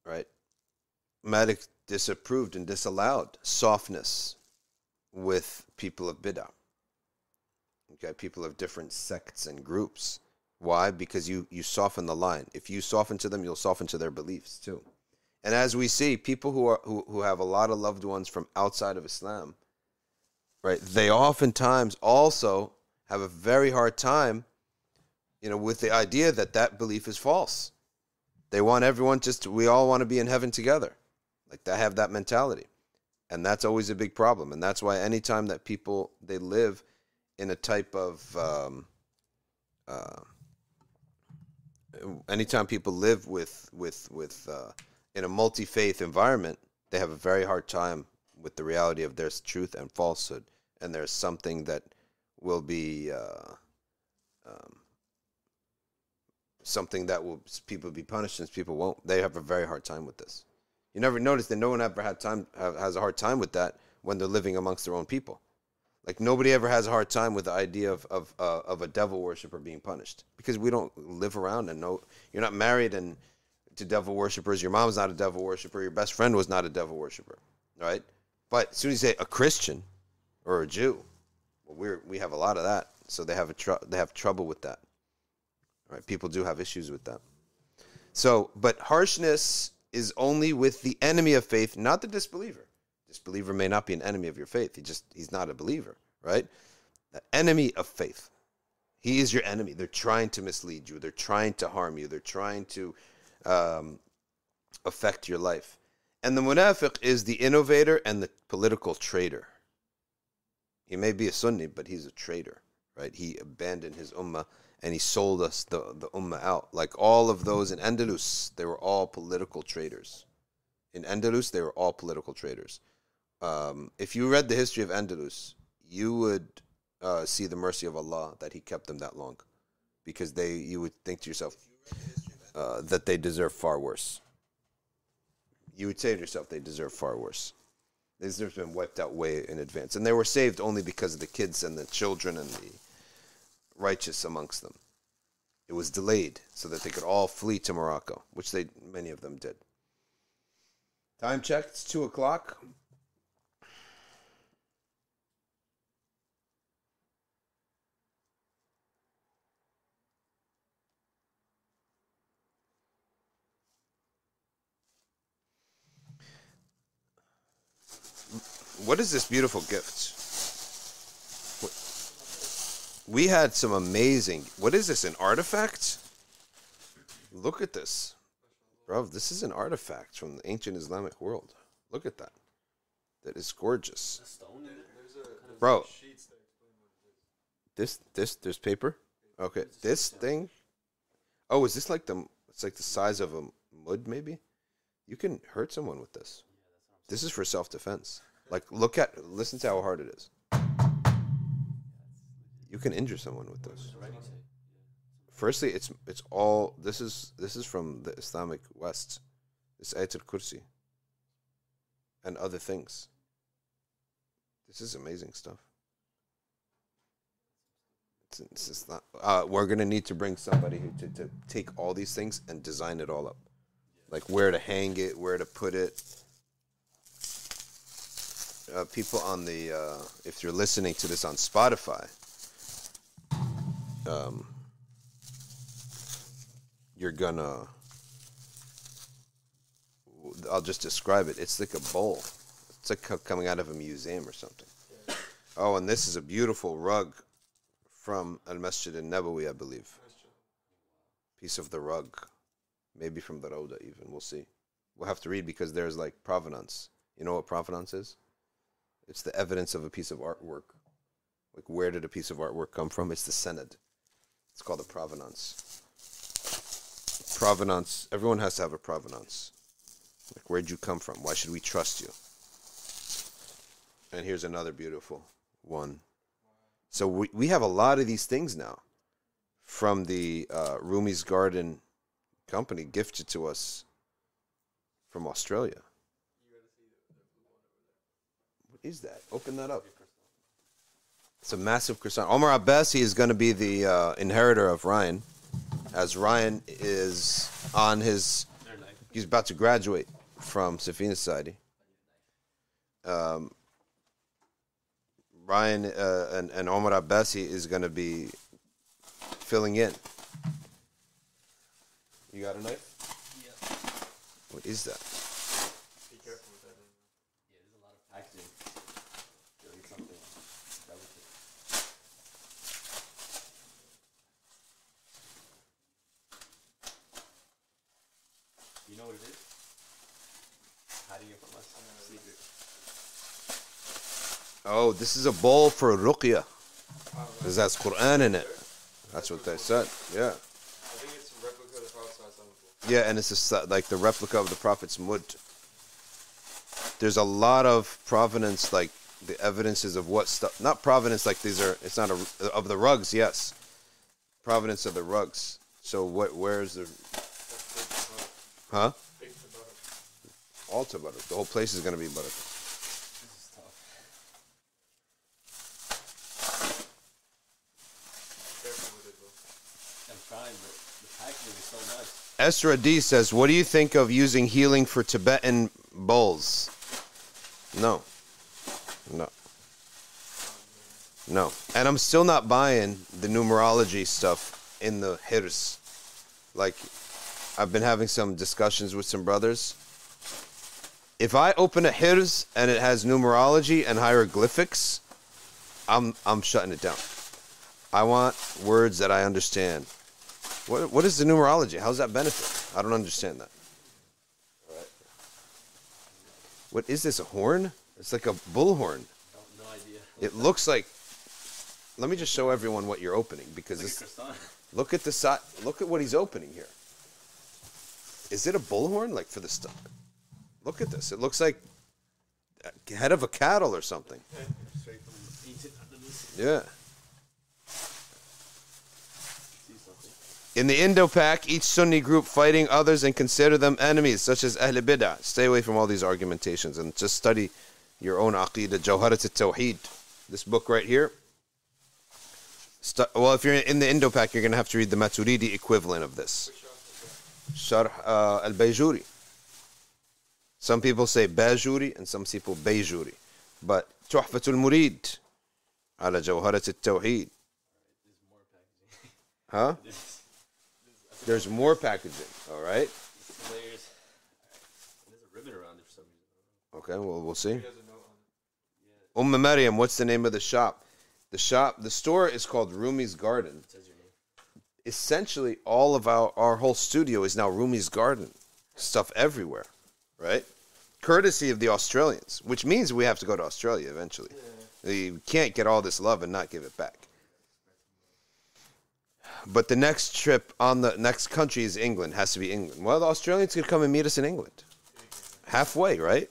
right? Malik disapproved and disallowed softness with people of bid'ah. Okay, people of different sects and groups. Why? Because you you soften the line. If you soften to them, you'll soften to their beliefs too. And as we see, people who are who, who have a lot of loved ones from outside of Islam, right? They oftentimes also have a very hard time, you know, with the idea that that belief is false. They want everyone just we all want to be in heaven together. Like they have that mentality. And that's always a big problem. And that's why anytime that people they live in a type of um, uh, anytime people live with with with uh, in a multi faith environment, they have a very hard time with the reality of there's truth and falsehood, and there's something that will be uh, um, something that will people be punished and people won't. They have a very hard time with this. You never notice that no one ever had time has a hard time with that when they're living amongst their own people. Like nobody ever has a hard time with the idea of of uh, of a devil worshiper being punished because we don't live around and know you're not married and to devil worshippers. Your mom's not a devil worshiper. Your best friend was not a devil worshiper, right? But as soon as you say a Christian or a Jew, well, we're we have a lot of that, so they have a tr- they have trouble with that. Right? People do have issues with that. So, but harshness is only with the enemy of faith, not the disbeliever. Disbeliever may not be an enemy of your faith. He just he's not a believer, right? The enemy of faith. He is your enemy. They're trying to mislead you. They're trying to harm you. They're trying to um, affect your life. And the munafiq is the innovator and the political traitor. He may be a Sunni, but he's a traitor, right? He abandoned his ummah and he sold us the, the ummah out. Like all of those in Andalus, they were all political traitors. In Andalus, they were all political traitors. Um, if you read the history of Andalus, you would uh, see the mercy of Allah that He kept them that long, because they you would think to yourself uh, that they deserve far worse. You would say to yourself they deserve far worse. They deserve to been wiped out way in advance, and they were saved only because of the kids and the children and the righteous amongst them. It was delayed so that they could all flee to Morocco, which they many of them did. Time check, it's two o'clock. What is this beautiful gift? We had some amazing. What is this? An artifact? Look at this, bro. This is an artifact from the ancient Islamic world. Look at that. That is gorgeous, bro. This this there's paper. Okay, this thing. Oh, is this like the? It's like the size of a mud, maybe. You can hurt someone with this. This is for self defense. Like, look at, listen to how hard it is. You can injure someone with this. Firstly, it's it's all. This is this is from the Islamic West. It's Ayatul Kursi. And other things. This is amazing stuff. It's, it's not, uh, we're gonna need to bring somebody to, to take all these things and design it all up, like where to hang it, where to put it uh, people on the uh, if you're listening to this on Spotify, um, you're gonna. I'll just describe it. It's like a bowl. It's like coming out of a museum or something. Oh, and this is a beautiful rug from Al Masjid in Nabawi, I believe. Piece of the rug, maybe from the Rauda even. We'll see. We'll have to read because there's like provenance. You know what provenance is? It's the evidence of a piece of artwork. Like, where did a piece of artwork come from? It's the Senate. It's called a provenance. Provenance, everyone has to have a provenance. Like, where'd you come from? Why should we trust you? And here's another beautiful one. So, we, we have a lot of these things now from the uh, Rumi's Garden company gifted to us from Australia. Is that? Open that up. It's a massive croissant. Omar Abbas, he is going to be the uh, inheritor of Ryan, as Ryan is on his He's about to graduate from Safina Society. Um, Ryan uh, and, and Omar Abbasi is going to be filling in. You got a knife? Yeah. What is that? Be careful with that. anyway. Yeah, there's a lot of packaging. Gotta get something delicate. You know what it is? Hiding it from us. Secret. Oh, this is a bowl for ruqya. Because that's Quran in it. That's what they said. Yeah. Yeah, and it's just like the replica of the Prophet's mud. There's a lot of provenance, like the evidences of what stuff. Not provenance, like these are. It's not a of the rugs. Yes, provenance of the rugs. So what? Where's the? Huh? To butter. The whole place is gonna be butter. This is tough. Careful with it, bro. I'm trying, but the packaging is so nice. Esra D says, "What do you think of using healing for Tibetan bowls?" No. No. No. And I'm still not buying the numerology stuff in the hirs. Like, I've been having some discussions with some brothers. If I open a hirs and it has numerology and hieroglyphics, I'm I'm shutting it down. I want words that I understand. What what is the numerology? How's that benefit? I don't understand that. What is this? A horn? It's like a bullhorn. No, no idea. It looks like. Let me just show everyone what you're opening because this, look at the side. Look at what he's opening here. Is it a bullhorn? Like for the stuff? Look at this. It looks like head of a cattle or something. Straight from Ancient Andalus. Yeah. See something. In the Indo-Pak, each Sunni group fighting others and consider them enemies, such as Ahl Bid'ah. Stay away from all these argumentations and just study your own Aqidah, Jawharat al-Tawheed. This book right here. Well, if you're in the Indo-Pak, you're going to have to read the Maturidi equivalent of this. Sharh uh, al-Bayjuri. Some people say Bajuri and some people Bayjuri. But Tuhfatul Murid ala Jawharat al-Tawheed. There's more packaging. Huh? There's, more packaging, all right? layers. There's a ribbon around it for some reason. Okay, well, we'll see. He has a note on it. Umm Maryam, what's the name of the shop? The shop, the store is called Rumi's Garden. It says your name. Essentially, all of our, our whole studio is now Rumi's Garden. Stuff everywhere, right? Courtesy of the Australians, which means we have to go to Australia eventually. You can't get all this love and not give it back. But the next trip on the next country is England. Has to be England. Well, the Australians could come and meet us in England. Halfway, right?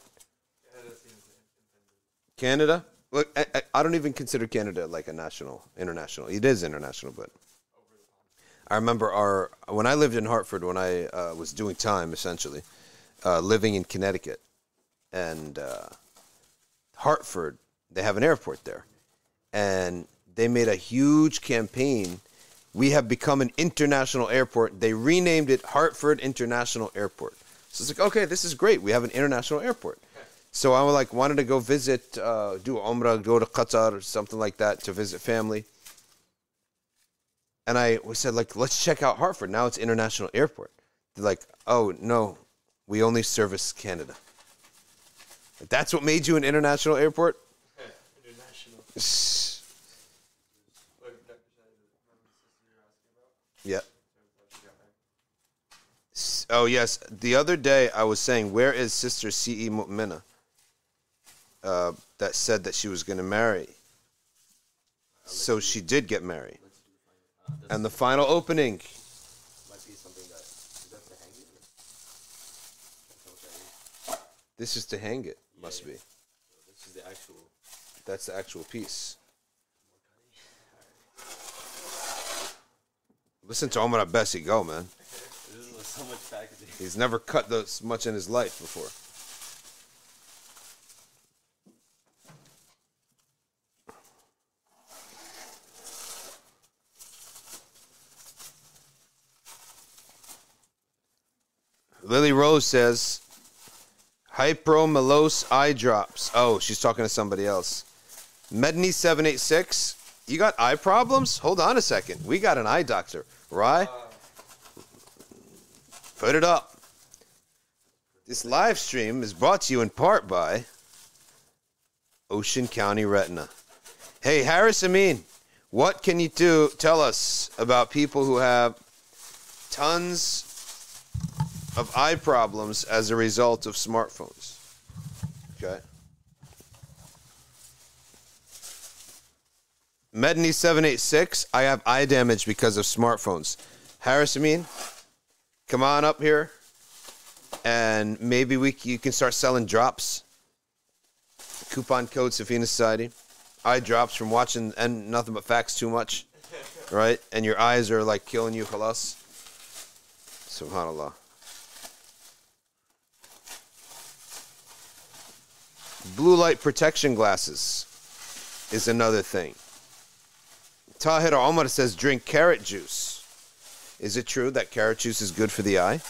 Canada. Look, I, I- I don't even consider Canada like a national, international. It is international, but I remember our when I lived in Hartford when I uh, was doing time essentially, uh, living in Connecticut, and uh, Hartford. They have an airport there, and they made a huge campaign. We have become an international airport. They renamed it Hartford International Airport. So it's like, okay, this is great. We have an international airport. So I like wanted to go visit, uh, do Umrah, go to Qatar or something like that to visit family. And I we said like, let's check out Hartford. Now it's international airport. They're like, oh no, we only service Canada. That's what made you an international airport. International. yeah. Look, Dr. Shahid, remember the sister you were asking about? So she got back. S- Oh yes. The other day I was saying, where is Sister C. E. Mu'mina? Uh, that said that she was going to marry. So she did get married. Let's do the final. That's And the final opening. might be something that is that to hang it. Or? That's how much I need. This is to hang it. Must be. This is the actual. That's the actual piece. Listen to Omar Abbasi go, man. So. He's never cut this much in his life before. Lily Rose says, Hypromellose eye drops. Oh, she's talking to somebody else. Medney786, you got eye problems? Hold on a second. We got an eye doctor. Right? Put it up. This live stream is brought to you in part by Ocean County Retina. Hey, Harris Amin, what can you do? Tell us about people who have tons of eye problems as a result of smartphones. Okay. Medney seven eight six. I have eye damage because of smartphones. Harris Amin, come on up here, and maybe we you can start selling drops. Coupon code Safina Society. Eye drops from watching and nothing but facts too much, right? And your eyes are like killing you. Halas. Subhanallah. Blue light protection glasses is another thing. Tahir Omar says drink carrot juice. Is it true that carrot juice is good for the eye?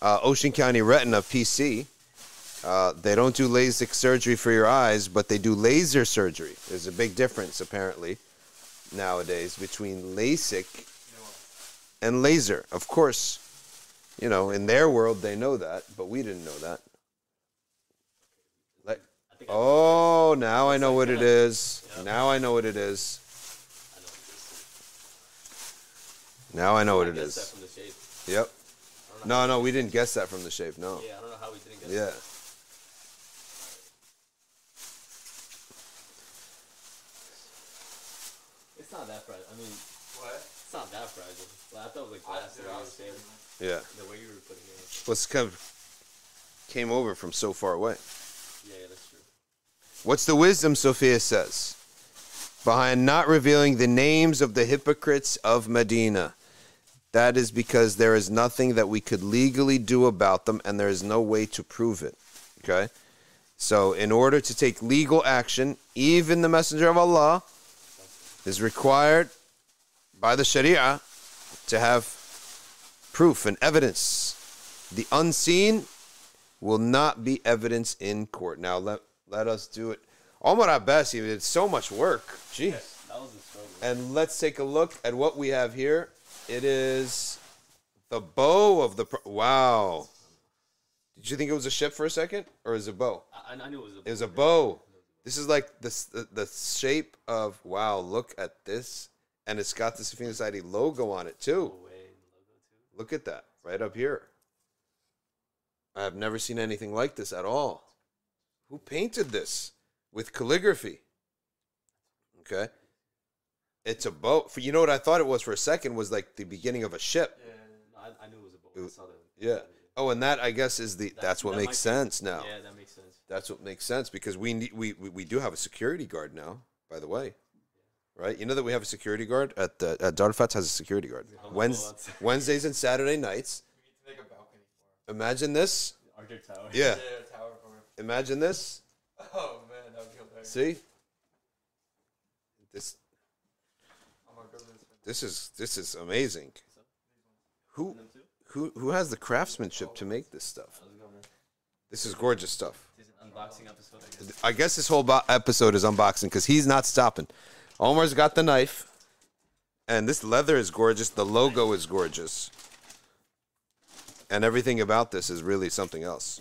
Uh, Ocean County Retina PC. Uh, they don't do LASIK surgery for your eyes, but they do laser surgery. There's a big difference, apparently, nowadays between LASIK and laser. Of course, you know, in their world they know that, but we didn't know that. Let, oh, now I know what it is. Now I know what it is. I know what it is. Now I know what I it guessed that is. from the shape. Yep. I don't know No, no, we didn't guess that from the shape. No. Yeah, I don't know how we didn't guess Yeah. that. It's not that fragile. I mean, What? it's not that fragile. Well, I thought it was like I, glass the dude, I was Yeah. The way you were putting it. What's kind of came over from so far away. Yeah, yeah, that's true. What's the wisdom, Sophia says, behind not revealing the names of the hypocrites of Medina? That is because there is nothing that we could legally do about them, and there is no way to prove it. Okay? So, in order to take legal action, even the Messenger of Allah is required by the Sharia to have proof and evidence. The unseen will not be evidence in court. Now let let us do it. Omar Abbasi did so much work. Jeez. That was a struggle. And let's take a look at what we have here. It is the bow of the pro- wow. Did you think it was a ship for a second, or is it a bow? I, I knew it was a. It was a bow. This is like the, the the shape of wow. Look at this, and it's got the Safina Society logo on it too. No way, logo too. Look at that right up here. I have never seen anything like this at all. Who painted this with calligraphy? Okay. It's a boat. For you know what I thought it was for a second was like the beginning of a ship. Yeah. No, I, I knew it was a boat. It I was- saw the. Yeah. Oh, and that I guess is the That- that's what that makes might be- sense now. Yeah, that makes sense. That's what makes sense because we need we, we we do have a security guard now. By the way, right? You know that we have a security guard at the at Darfat has a security guard. Wednes, Wednesdays and Saturday nights. We need to make a balcony for. Imagine this. Archer Tower. Yeah. Yeah, tower. Imagine this. Oh man, that would be hilarious. See? This I'm gonna go to this. is this is amazing. Who who who has the craftsmanship to make this stuff? This is gorgeous stuff. I guess. I guess this whole bo- episode is unboxing because he's not stopping. Omar's got the knife, and this leather is gorgeous. The logo is gorgeous, and everything about this is really something else.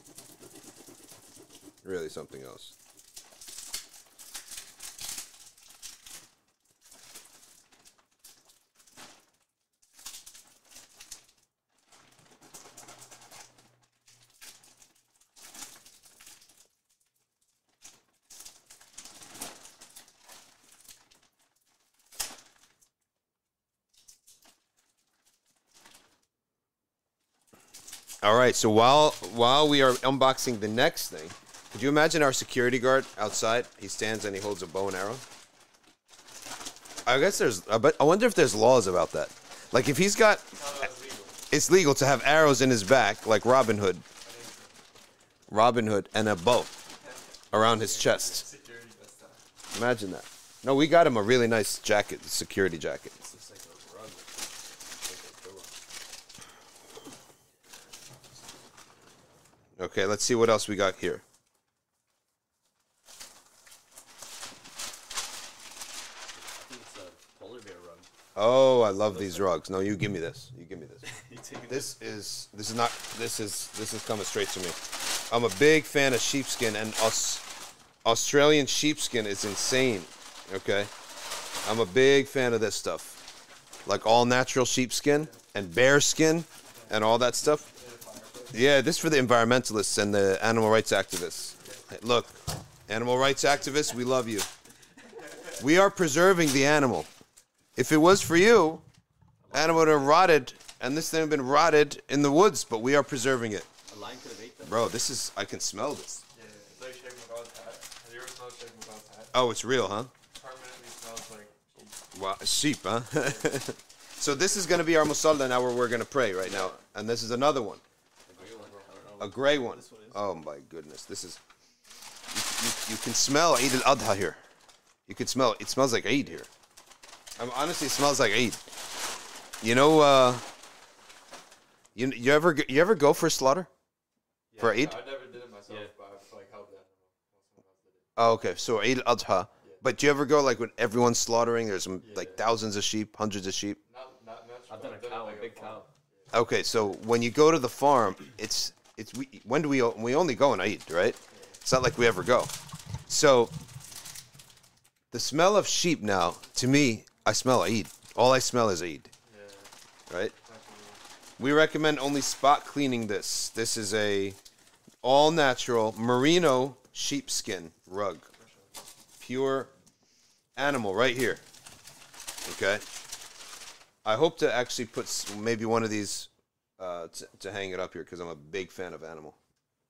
Really something else. All right. So while while we are unboxing the next thing, could you imagine our security guard outside? He stands and he holds a bow and arrow. I guess there's. I. I wonder if there's laws about that. Like if he's got, legal. it's legal to have arrows in his back, like Robin Hood. Robin Hood and a bow around his chest. Imagine that. No, we got him a really nice jacket, security jacket. This looks like a rug. Like a pillow. Okay, let's see what else we got here. I think it's a polar bear rug. Oh, I love these rugs. No, you give me this. You give me this. This is this is not this is this is coming straight to me. I'm a big fan of sheepskin and Aus, Australian sheepskin is insane. Okay, I'm a big fan of this stuff, like all natural sheepskin and bear skin and all that stuff. Yeah, this is for the environmentalists and the animal rights activists. Look, animal rights activists, we love you. We are preserving the animal. If it was for you, animal would have rotted, and this thing would have been rotted in the woods, but we are preserving it. A lion could have ate them. Bro, this is, I can smell this. Yeah, it's like Sheikh Mabad's hat. Have you ever smelled Sheikh Mabad's hat? Oh, it's real, huh? Permanently smells like sheep. Wow, sheep, huh? so this is going to be our musalla now where we're going to pray right now. And this is another one, A gray one. I don't know. A gray one. This one is. Oh my goodness, this is, you, you, you can smell Eid al-Adha here. You can smell, it smells like Eid here. Um, honestly, it smells like Eid. You know, uh, you, you ever you ever go for slaughter? For Eid? I never did it myself, Yeah. but I've like helped that. Someone else did it. Oh, okay. So Eid al-Adha. But do you ever go like when everyone's slaughtering? There's like thousands of sheep, hundreds of sheep. Not, not natural. I've done a I've done cow, like a big farm. cow. Okay, so when you go to the farm, it's it's we when do we we only go on eat, right? It's not like we ever go. So the smell of sheep now, to me, I smell Eid. All I smell is Eid, Yeah, right? We recommend only spot cleaning this. This is a all natural merino sheepskin rug. Pure animal right here. Okay? I hope to actually put maybe one of these uh, t- to hang it up here because I'm a big fan of animal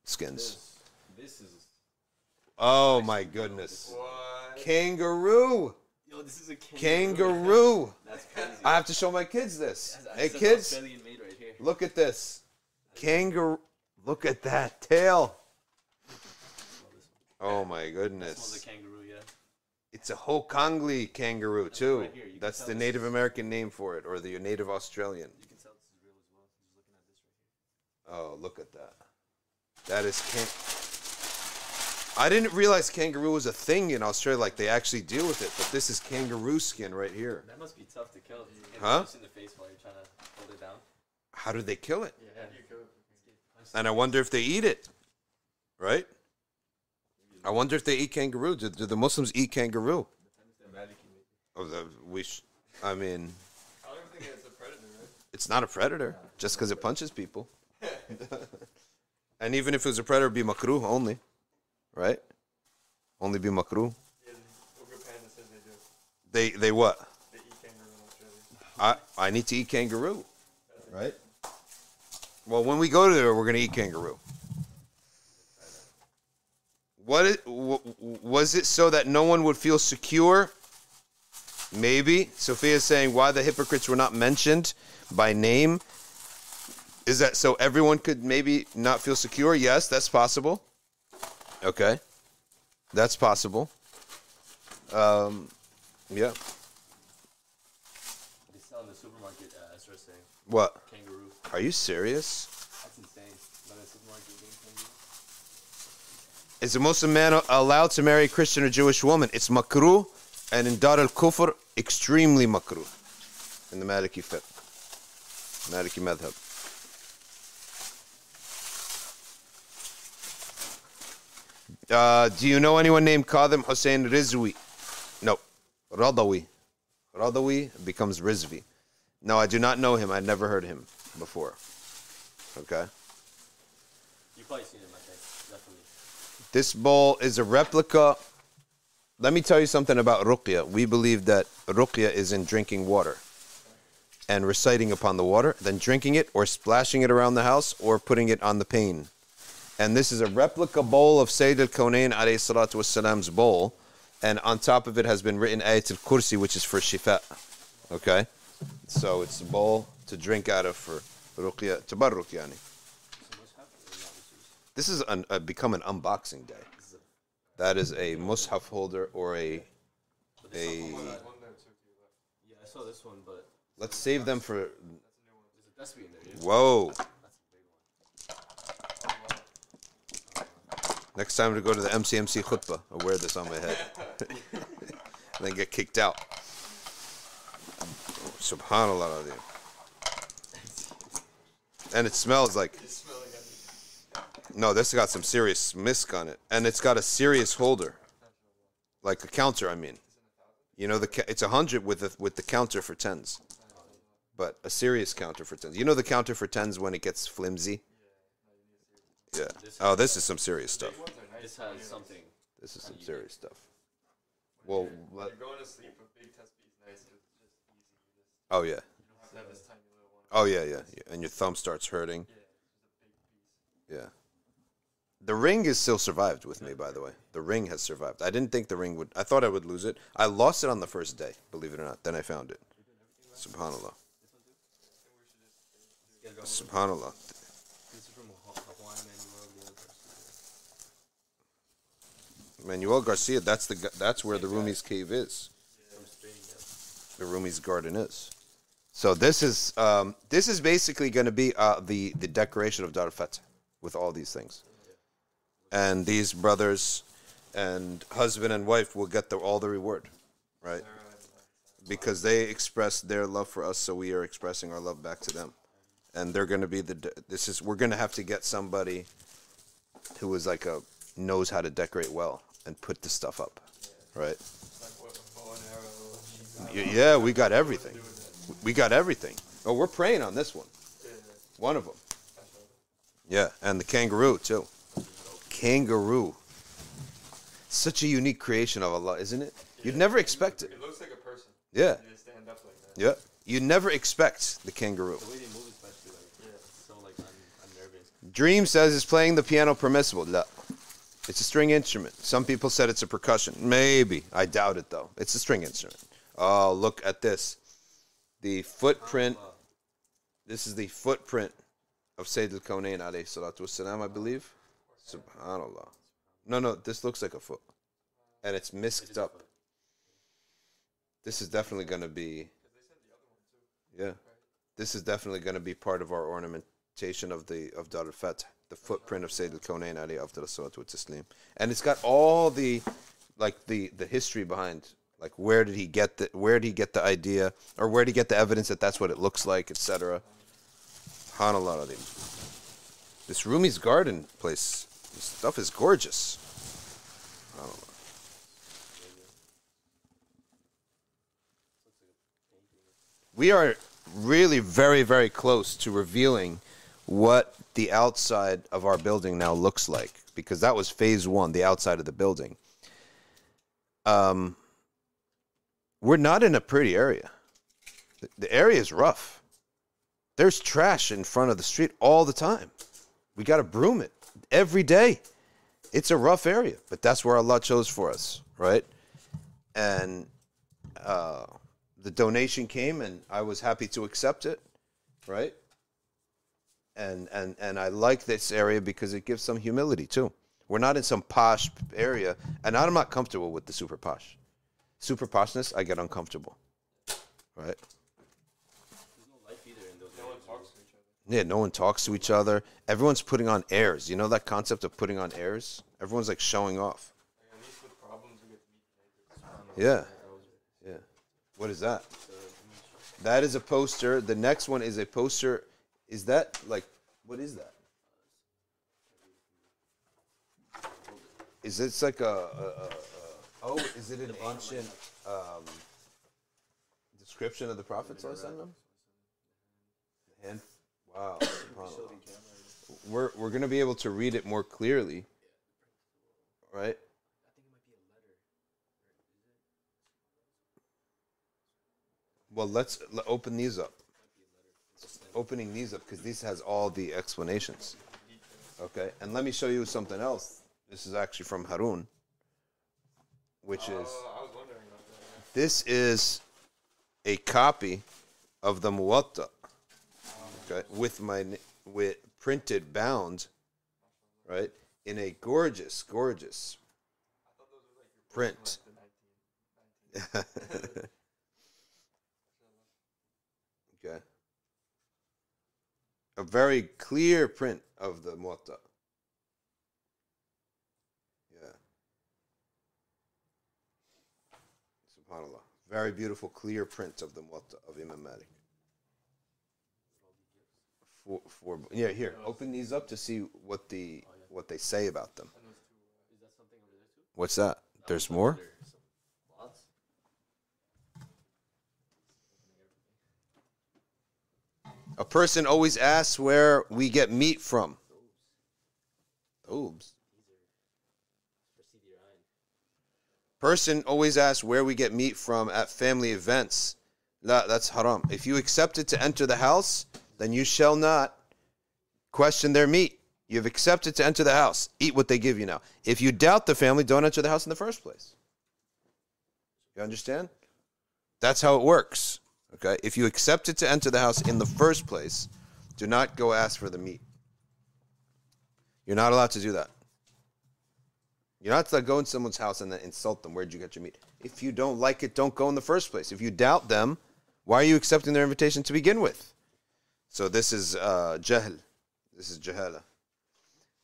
skins. This, this is. Oh my goodness. What? Kangaroo! Yo, this is a Kangaroo! That's crazy. I have to show my kids this. That's- Hey kids, made right here. Look at this. Kangaroo. Look at that tail. Oh my goodness. kangaroo, yeah. It's a Hokangli kangaroo too. right here. You can That's the Native American name for it, or the Native Australian. You can tell this is real as well. Just looking at this right here. Oh, look at that. That is can. I didn't realize kangaroo was a thing in Australia. Like they actually deal with it, but this is kangaroo skin right here. That must be tough to kill. And Huh? punch in the face while you're trying to hold it down. How do they kill it? Yeah, you could. And I wonder if they eat it. Right? I wonder if they eat kangaroo. Do, do the Muslims eat kangaroo? Oh, the, we. Sh- I mean, I don't even think it's a predator, right? it's not a predator just because it punches people. and even if it was a predator, be makruh only, right? Only be makruh. Yeah, they. They they what? They. I I need to eat kangaroo, right? Well, when we go to there, we're gonna eat kangaroo. What it, w- was it so that no one would feel secure? Maybe Sophia is saying why the hypocrites were not mentioned by name. Is that so everyone could maybe not feel secure? Yes, that's possible. Okay, that's possible. Um, yeah. They sell in the supermarket, uh, Ezra saying. What? Kangaroo. Are you serious? That's insane. But in the supermarket getting kangaroo. Is a Muslim man allowed to marry a Christian or Jewish woman? It's makruh, and in Dar al Kufr, extremely makruh. In the Maliki fiqh, Maliki madhab. Uh, do you know anyone named Qadim Hussein Rizvi? No. Radawi. Radawi becomes Rizvi. No, I do not know him. I'd never heard him before. Okay. You've probably seen him, I think. Definitely. This bowl is a replica. Let me tell you something about ruqya. We believe that ruqya is in drinking water and reciting upon the water, then drinking it or splashing it around the house or putting it on the pane. And this is a replica bowl of Sayyid al-Kawnain alayhi salatu wassalam's bowl. And on top of it has been written Ayat al-Kursi, which is for shifa. Okay? So it's a bowl to drink out of for ruqya, tabarruk yani. So much happened. or not, this is- an, uh, become an unboxing day. That is a mushaf holder or a a. something on that. One there too, to your left. Yeah, I saw this one, but Let's save them for. there's a tasbih in there. Yeah? Whoa! That's a big one. Next time to go to the MCMC khutbah, I'll wear this on my head. and then get kicked out. Subhanallah. And it smells like. No, this got some serious misk on it. And it's got a serious holder. Like a counter, I mean. You know, the it's a 100 with the, with the counter for tens. But a serious counter for tens. You know the counter for tens when it gets flimsy? Yeah. Oh, this is oh, some serious stuff. Ones are nice. This has something. This is some serious stuff. Well, When let, you're going to sleep, a big tespih is nice. It's just easy. Oh yeah. you don't have to have this tiny little oh, one. Oh yeah, yeah, yeah. And your thumb starts hurting. Yeah, it's just a big piece. Yeah. The ring is still survived with me, by the way. The ring has survived. I didn't think the ring would. I thought I would lose it. I lost it on the first day, believe it or not. Then I found it. Subhanallah. Subhanallah. This is from Ha- Hawaiian Manuel Leo Garcia. Manuel Garcia. That's the. That's where the Rumi's cave is. From Spain, yeah. The Rumi's garden is. So this is. Um, this is basically going to be uh, the the decoration of Dar with all these things, and these brothers and husband and wife will get the, all the reward, right? because they expressed their love for us, so we are expressing our love back to them. And they're going to be the. This is we're going to have to get somebody who is like a knows how to decorate well and put the stuff up, right? It's like what a bow and arrow. sheet Y- metal. Yeah, we got everything. Do with it. We got everything. Oh, we're praying on this one. One of them. Yeah, and the kangaroo too. Kangaroo. Such a unique creation of Allah, isn't it? You'd never expect it. It looks like a person. Yeah, They stand up like that. yeah. You never expect the kangaroo. The way they move, especially, like, Yeah. it's so like un- unnerving. Dream says is playing the piano permissible? It's a string instrument. Some people said it's a percussion. Maybe. I doubt it though. It's a string instrument. Oh, look at this. The footprint. This is the footprint of Sayyid al-Kawnayn alayhi salatu wasalam, I believe. Subhanallah. No, no, this looks like a foot. And it's misked up. This is definitely going to be Yeah. This is definitely going to be part of our ornamentation of the of Dar al-Fath, the footprint of Sayyid al-Kawnayn alayhi afdal salatu wa taslim. And it's got all the like the the history behind like where did he get the where did he get the idea or where did he get the evidence that that's what it looks like, etc. Subhanallah. This Rumi's garden place, this stuff is gorgeous. We are really very, very close to revealing what the outside of our building now looks like because that was phase one, the outside of the building. Um, we're not in a pretty area. The- The area is rough. There's trash in front of the street all the time. We got to broom it every day. It's a rough area, but that's where Allah chose for us, right? And uh, the donation came, and I was happy to accept it, right? And and and I like this area because it gives some humility too. We're not in some posh area, and I'm not comfortable with the super posh. Super poshness, I get uncomfortable, right? Yeah, no one talks to each other. Everyone's putting on airs. You know that concept of putting on airs? Everyone's like showing off. Yeah. Yeah. What is that? That is a poster. The next one is a poster. Is that like what is that? Is it like a, a, a, a oh? Is it an ancient um, description of the Prophet? sallallahu alaihi wasallam? The. Wow. We're we're gonna be able to read it more clearly, right? Well, let's open these up. Opening these up because this has all the explanations. Okay, and let me show you something else. This is actually from Harun, which is Oh, I was wondering about that. this is a copy of the Muwatta. Okay, with my with printed bound, right in a gorgeous, gorgeous print. a very clear print of the Muwatta, Yeah. SubhanAllah. Very beautiful, clear print of the Muwatta of Imam Malik. Four, four, yeah, here. Open these up to see what the what they say about them. What's that? There's more? A person always asks where we get meat from. Oops. Person always asks where we get meat from at family events. La, that's haram. If you accepted to enter the house, then you shall not question their meat. You've accepted to enter the house. Eat what they give you now. If you doubt the family, don't enter the house in the first place. You understand? That's how it works. Okay? If you accepted to enter the house in the first place, do not go ask for the meat. You're not allowed to do that. You're not to go in someone's house and then insult them. Where'd you get your meat? If you don't like it, don't go in the first place. If you doubt them, why are you accepting their invitation to begin with? So this is uh, jahl. This is jahala.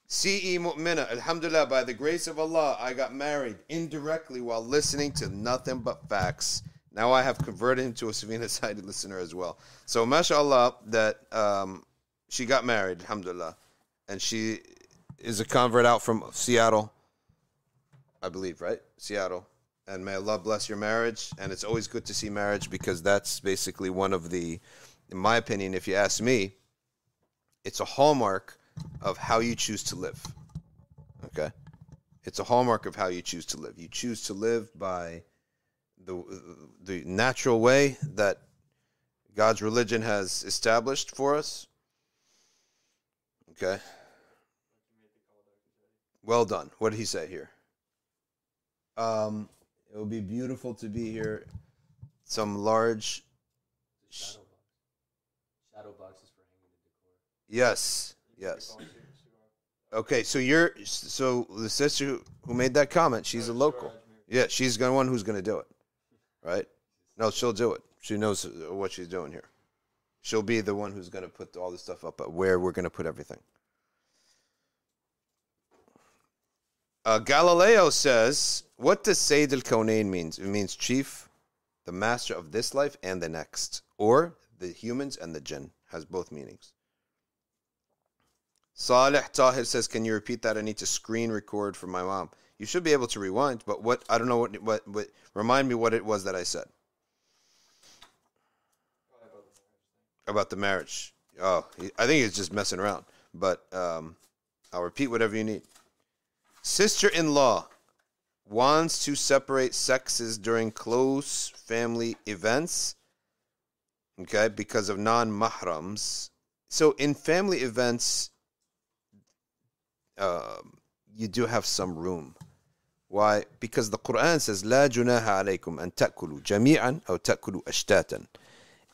CE Mu'mina, Alhamdulillah, by the grace of Allah, I got married indirectly while listening to nothing but facts. Now I have converted him to a Safina Society listener as well. So, mashallah, that um, she got married, Alhamdulillah. And she is a convert out from Seattle, I believe, right? Seattle. And may Allah bless your marriage. And it's always good to see marriage because that's basically one of the, in my opinion, if you ask me, it's a hallmark of how you choose to live. Okay? It's a hallmark of how you choose to live. You choose to live by the the natural way that God's religion has established for us. Okay? Well done. What did he say here? Um, it would be beautiful to be here. Some large, Shadow box. Shadow boxes for hanging the decor. yes, yes. Okay, so you're so the sister who, who made that comment, she's a local. Yeah, she's the one who's going to do it, right? No, she'll do it. She knows what she's doing here. She'll be the one who's going to put all this stuff up, but where we're going to put everything. Uh, Galileo says, "What does Sayyid al Kaunain means? It means chief, the master of this life and the next, or the humans and the jinn. Has both meanings." Saleh Tahir says, "Can you repeat that? I need to screen record for my mom. You should be able to rewind, but what? I don't know what. What? what remind me what it was that I said about the marriage. Oh, I think he's just messing around. But um, I'll repeat whatever you need. Sister-in-law wants to separate sexes during close family events. Okay, because of non-mahrams. So in family events, um, you do have some room. Why? Because the Quran says, لا جناح عليكم أن تأكلوا جميعا أو تأكلوا أشتاتا.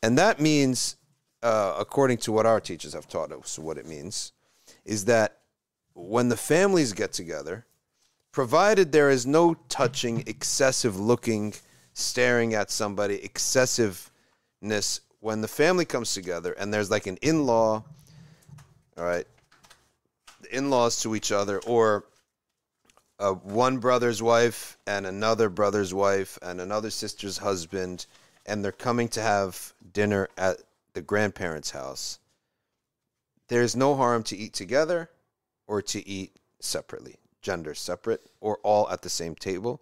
And that means, uh, according to what our teachers have taught us, what it means, is that when the families get together, provided there is no touching, excessive looking, staring at somebody, excessiveness, when the family comes together and there's like an in law, all right, the in laws to each other, or uh, one brother's wife and another brother's wife and another sister's husband, and they're coming to have dinner at the grandparents' house. There's no harm to eat together or to eat separately, gender separate, or all at the same table.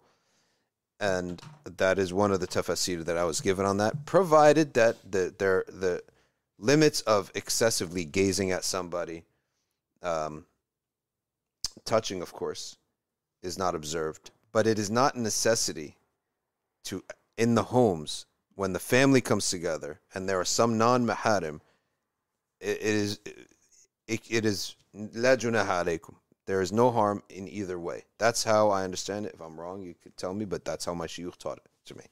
And that is one of the tafsir that I was given on that, provided that the there the limits of excessively gazing at somebody, um, touching, of course, is not observed. But it is not a necessity to in the homes when the family comes together and there are some non-maharim. It, it is it, it is alaykum. There is no harm in either way. That's how I understand it. If I'm wrong, you could tell me, but that's how my shuyukh taught it to me.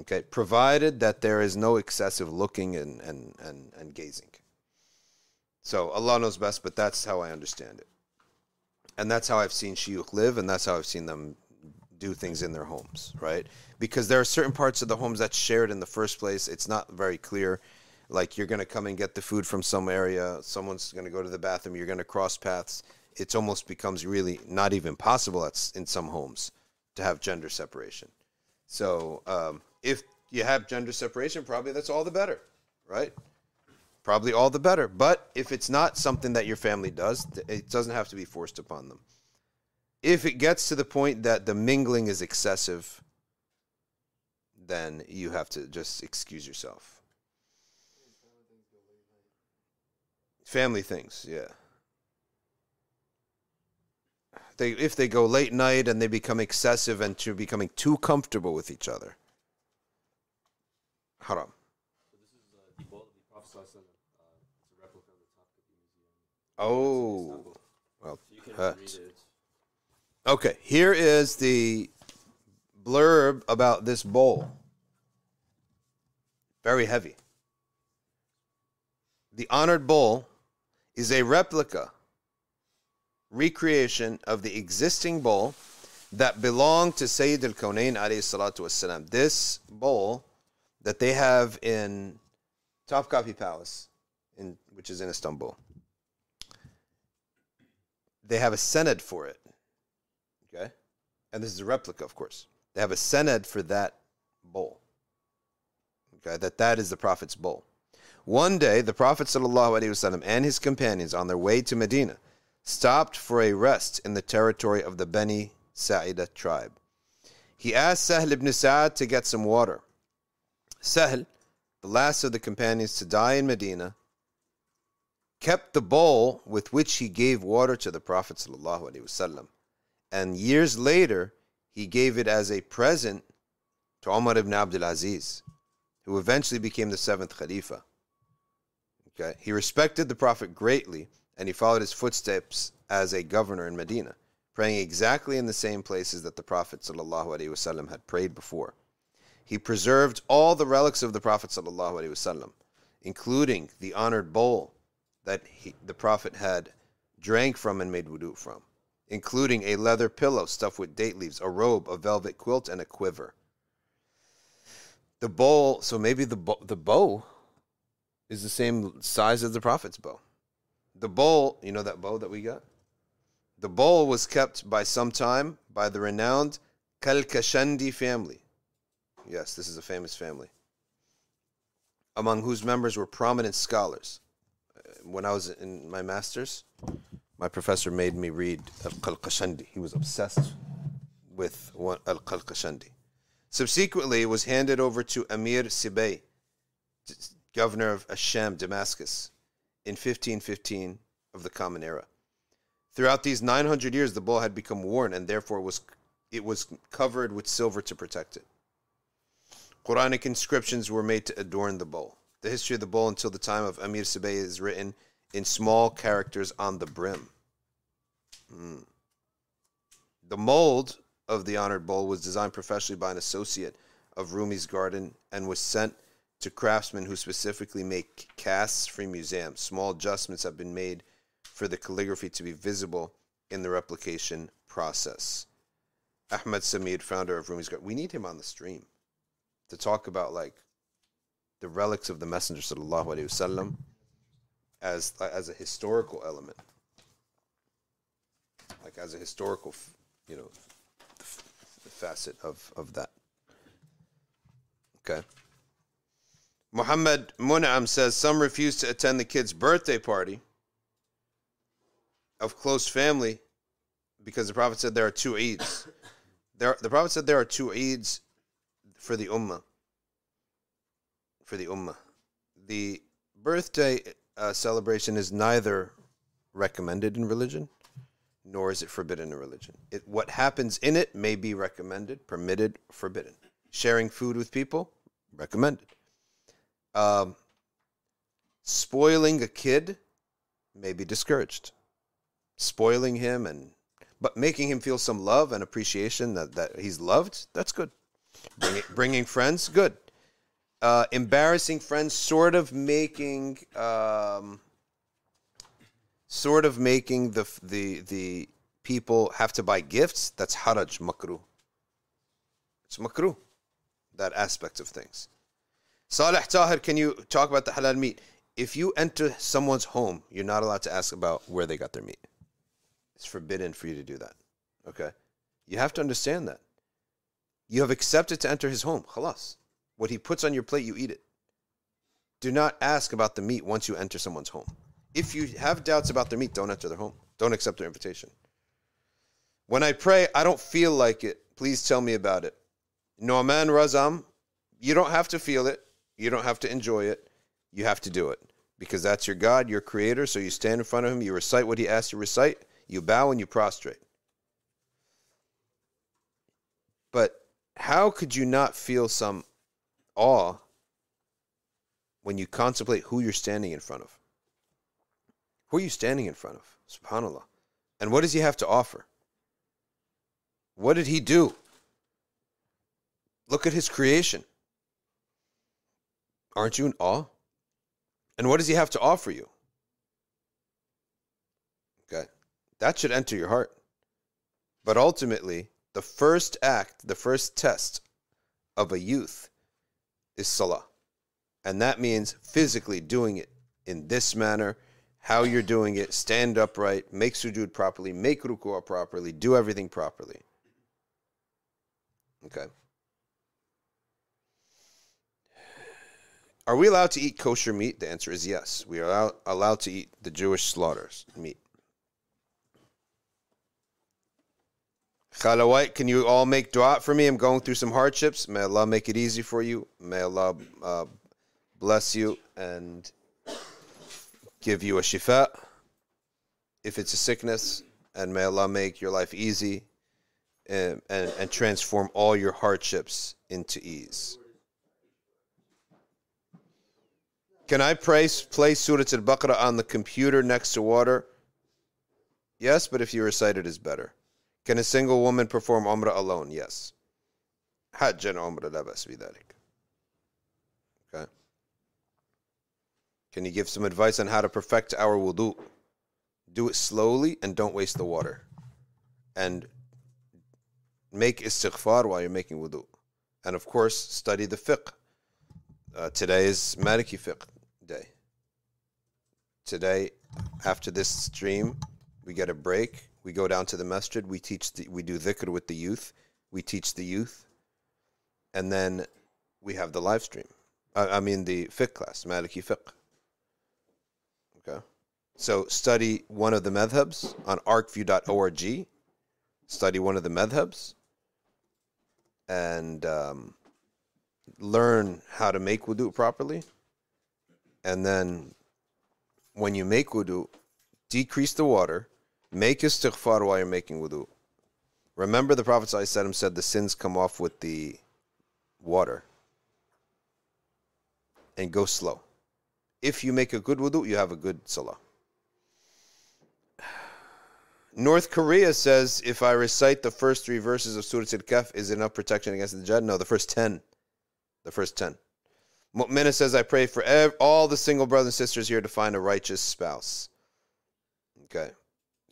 Okay, provided that there is no excessive looking and, and, and, and gazing. So Allah knows best, but that's how I understand it. And that's how I've seen shuyukh live, and that's how I've seen them do things in their homes, right? Because there are certain parts of the homes that's shared in the first place. It's not very clear. Like you're going to come and get the food from some area, someone's going to go to the bathroom, you're going to cross paths. It almost becomes really not even possible at, in some homes to have gender separation. So um, if you have gender separation, probably that's all the better, right? Probably all the better. But if it's not something that your family does, it doesn't have to be forced upon them. If it gets to the point that the mingling is excessive, then you have to just excuse yourself. Family things, yeah. They if they go late night and they become excessive and to becoming too comfortable with each other. Haram. So this is uh, the bowl the Prophet Sallallahu Alaihi Wasallam. Uh, it's a replica of the Topkapi Museum. Oh. Well, So you can hurt. read it. Okay, here is the blurb about this bowl. Very heavy. The honored bowl is a replica, recreation of the existing bowl that belonged to Sayyid al Kaunain alayhi salatu wassalam. This bowl that they have in Topkapi Palace, in, which is in Istanbul. They have a sened for it. Okay? And this is a replica, of course. They have a sened for that bowl. Okay, that that is the Prophet's bowl. One day, the Prophet ﷺ and his companions on their way to Medina stopped for a rest in the territory of the Beni Sa'ida tribe. He asked Sahl ibn Sa'ad to get some water. Sahl, the last of the companions to die in Medina, kept the bowl with which he gave water to the Prophet ﷺ and years later he gave it as a present to Umar ibn Abdul Aziz, who eventually became the seventh Khalifa. Okay, he respected the Prophet greatly, and he followed his footsteps as a governor in Medina, praying exactly in the same places that the Prophet ﷺ had prayed before. He preserved all the relics of the Prophet ﷺ, including the honored bowl that he, the Prophet had drank from and made wudu from including a leather pillow stuffed with date leaves, a robe, a velvet quilt, and a quiver. The bowl, so maybe the bow, the bow is the same size as the prophet's bow. The bowl, you know that bow that we got? The bowl was kept by some time by the renowned Qalqashandi family. Yes, this is a famous family. Among whose members were prominent scholars. When I was in my master's, my professor made me read Al Qalqashandi. He was obsessed with Al Qalqashandi. Subsequently, it was handed over to Amir Sibay, governor of Asham, Damascus, in 1515 of the Common Era. Throughout these 900 years, the bowl had become worn and therefore was, it was covered with silver to protect it. Quranic inscriptions were made to adorn the bowl. The history of the bowl until the time of Amir Sibay is written in small characters on the brim. Mm. The mold of the honored bowl was designed professionally by an associate of Rumi's garden and was sent to craftsmen who specifically make casts for museums. Small adjustments have been made for the calligraphy to be visible in the replication process. Ahmed Samir, founder of Rumi's garden, we need him on the stream to talk about like the relics of the Messenger sallallahu alaihi wasallam as as a historical element, like as a historical, you know, facet of of that. Okay. Muhammad Mun'am says some refuse to attend the kid's birthday party of close family because the Prophet said there are two Eids. There, the Prophet said there are two Eids for the Ummah. For the Ummah. The birthday uh, celebration is neither recommended in religion nor is it forbidden in religion. It, what happens in it may be recommended, permitted, forbidden. Sharing food with people, recommended. Um, spoiling a kid may be discouraged. Spoiling him and but making him feel some love and appreciation that, that he's loved, that's good. Bringing, bringing friends, good uh, embarrassing friends, sort of making, um, sort of making the the the people have to buy gifts. That's haraj makruh. It's makruh, that aspect of things. Saleh Tahir, can you talk about the halal meat? If you enter someone's home, you're not allowed to ask about where they got their meat. It's forbidden for you to do that. Okay, you have to understand that You have accepted to enter his home. Khalas. What he puts on your plate, you eat it. Do not ask about the meat once you enter someone's home. If you have doubts about their meat, don't enter their home. Don't accept their invitation. When I pray, I don't feel like it. Please tell me about it. Noman Razam, you don't have to feel it. You don't have to enjoy it. You have to do it because that's your God, your creator. So you stand in front of him, you recite what he asks you to recite, you bow and you prostrate. But how could you not feel some awe when you contemplate who you're standing in front of? Who are you standing in front of? SubhanAllah. And what does he have to offer? What did he do? Look at his creation. Aren't you in awe? And what does he have to offer you? Okay. That should enter your heart. But ultimately, the first act, the first test of a youth is salah. And that means physically doing it in this manner, how you're doing it, stand upright, make sujood properly, make ruku'ah properly, do everything properly. Okay. Are we allowed to eat kosher meat? The answer is yes. We are allowed, allowed to eat the Jewish slaughters meat. Khalawait, can you all make dua for me? I'm going through some hardships. May Allah make it easy for you. May Allah uh, bless you and give you a shifa if it's a sickness. And may Allah make your life easy and, and, and transform all your hardships into ease. Can I play, play Surah Al-Baqarah on the computer next to water? Yes, but if you recite it is better. Can a single woman perform Umrah alone? Yes. Hajj and Umrah la Okay. Can you give some advice on how to perfect our wudu? Do it slowly and don't waste the water. And make istighfar while you're making wudu. And of course, study the fiqh. Uh, today is Maliki fiqh day. Today, after this stream, we get a break we go down to the masjid. We teach. The, we do dhikr with the youth. We teach the youth, and then we have the live stream. I, I mean the fiqh class, Maliki fiqh. Okay, so study one of the madhabs on arcview.org. Study one of the madhabs, and um, learn how to make wudu properly. And then when you make wudu, decrease the water, make istighfar while you're making wudu. Remember the Prophet ﷺ said the sins come off with the water. And go slow. If you make a good wudu, you have a good salah. North Korea says if I recite the first three verses of Surah Al-Kahf, is enough protection against the Jinn? No, the first ten. The first ten. Mu'mina says, I pray for ev- all the single brothers and sisters here to find a righteous spouse. Okay.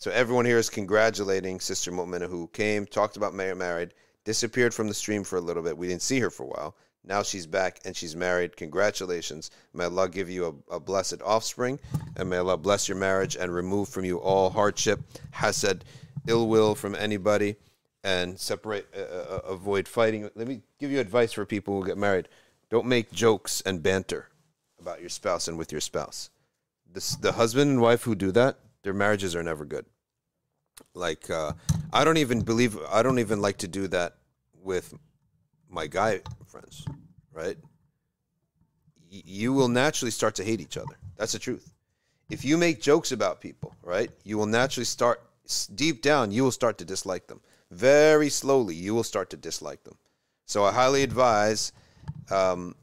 So everyone here is congratulating Sister Mu'mina who came, talked about married, married, disappeared from the stream for a little bit. We didn't see her for a while. Now she's back and she's married. Congratulations. May Allah give you a, a blessed offspring and may Allah bless your marriage and remove from you all hardship, hasad, ill will from anybody and separate, uh, uh, avoid fighting. Let me give you advice for people who get married. Don't make jokes and banter about your spouse and with your spouse. This, the husband and wife who do that, their marriages are never good. Like, uh, I don't even believe, I don't even like to do that with my guy friends, right? Y- you will naturally start to hate each other. That's the truth. If you make jokes about people, right, you will naturally start, deep down, you will start to dislike them. Very slowly, you will start to dislike them. So I highly advise um,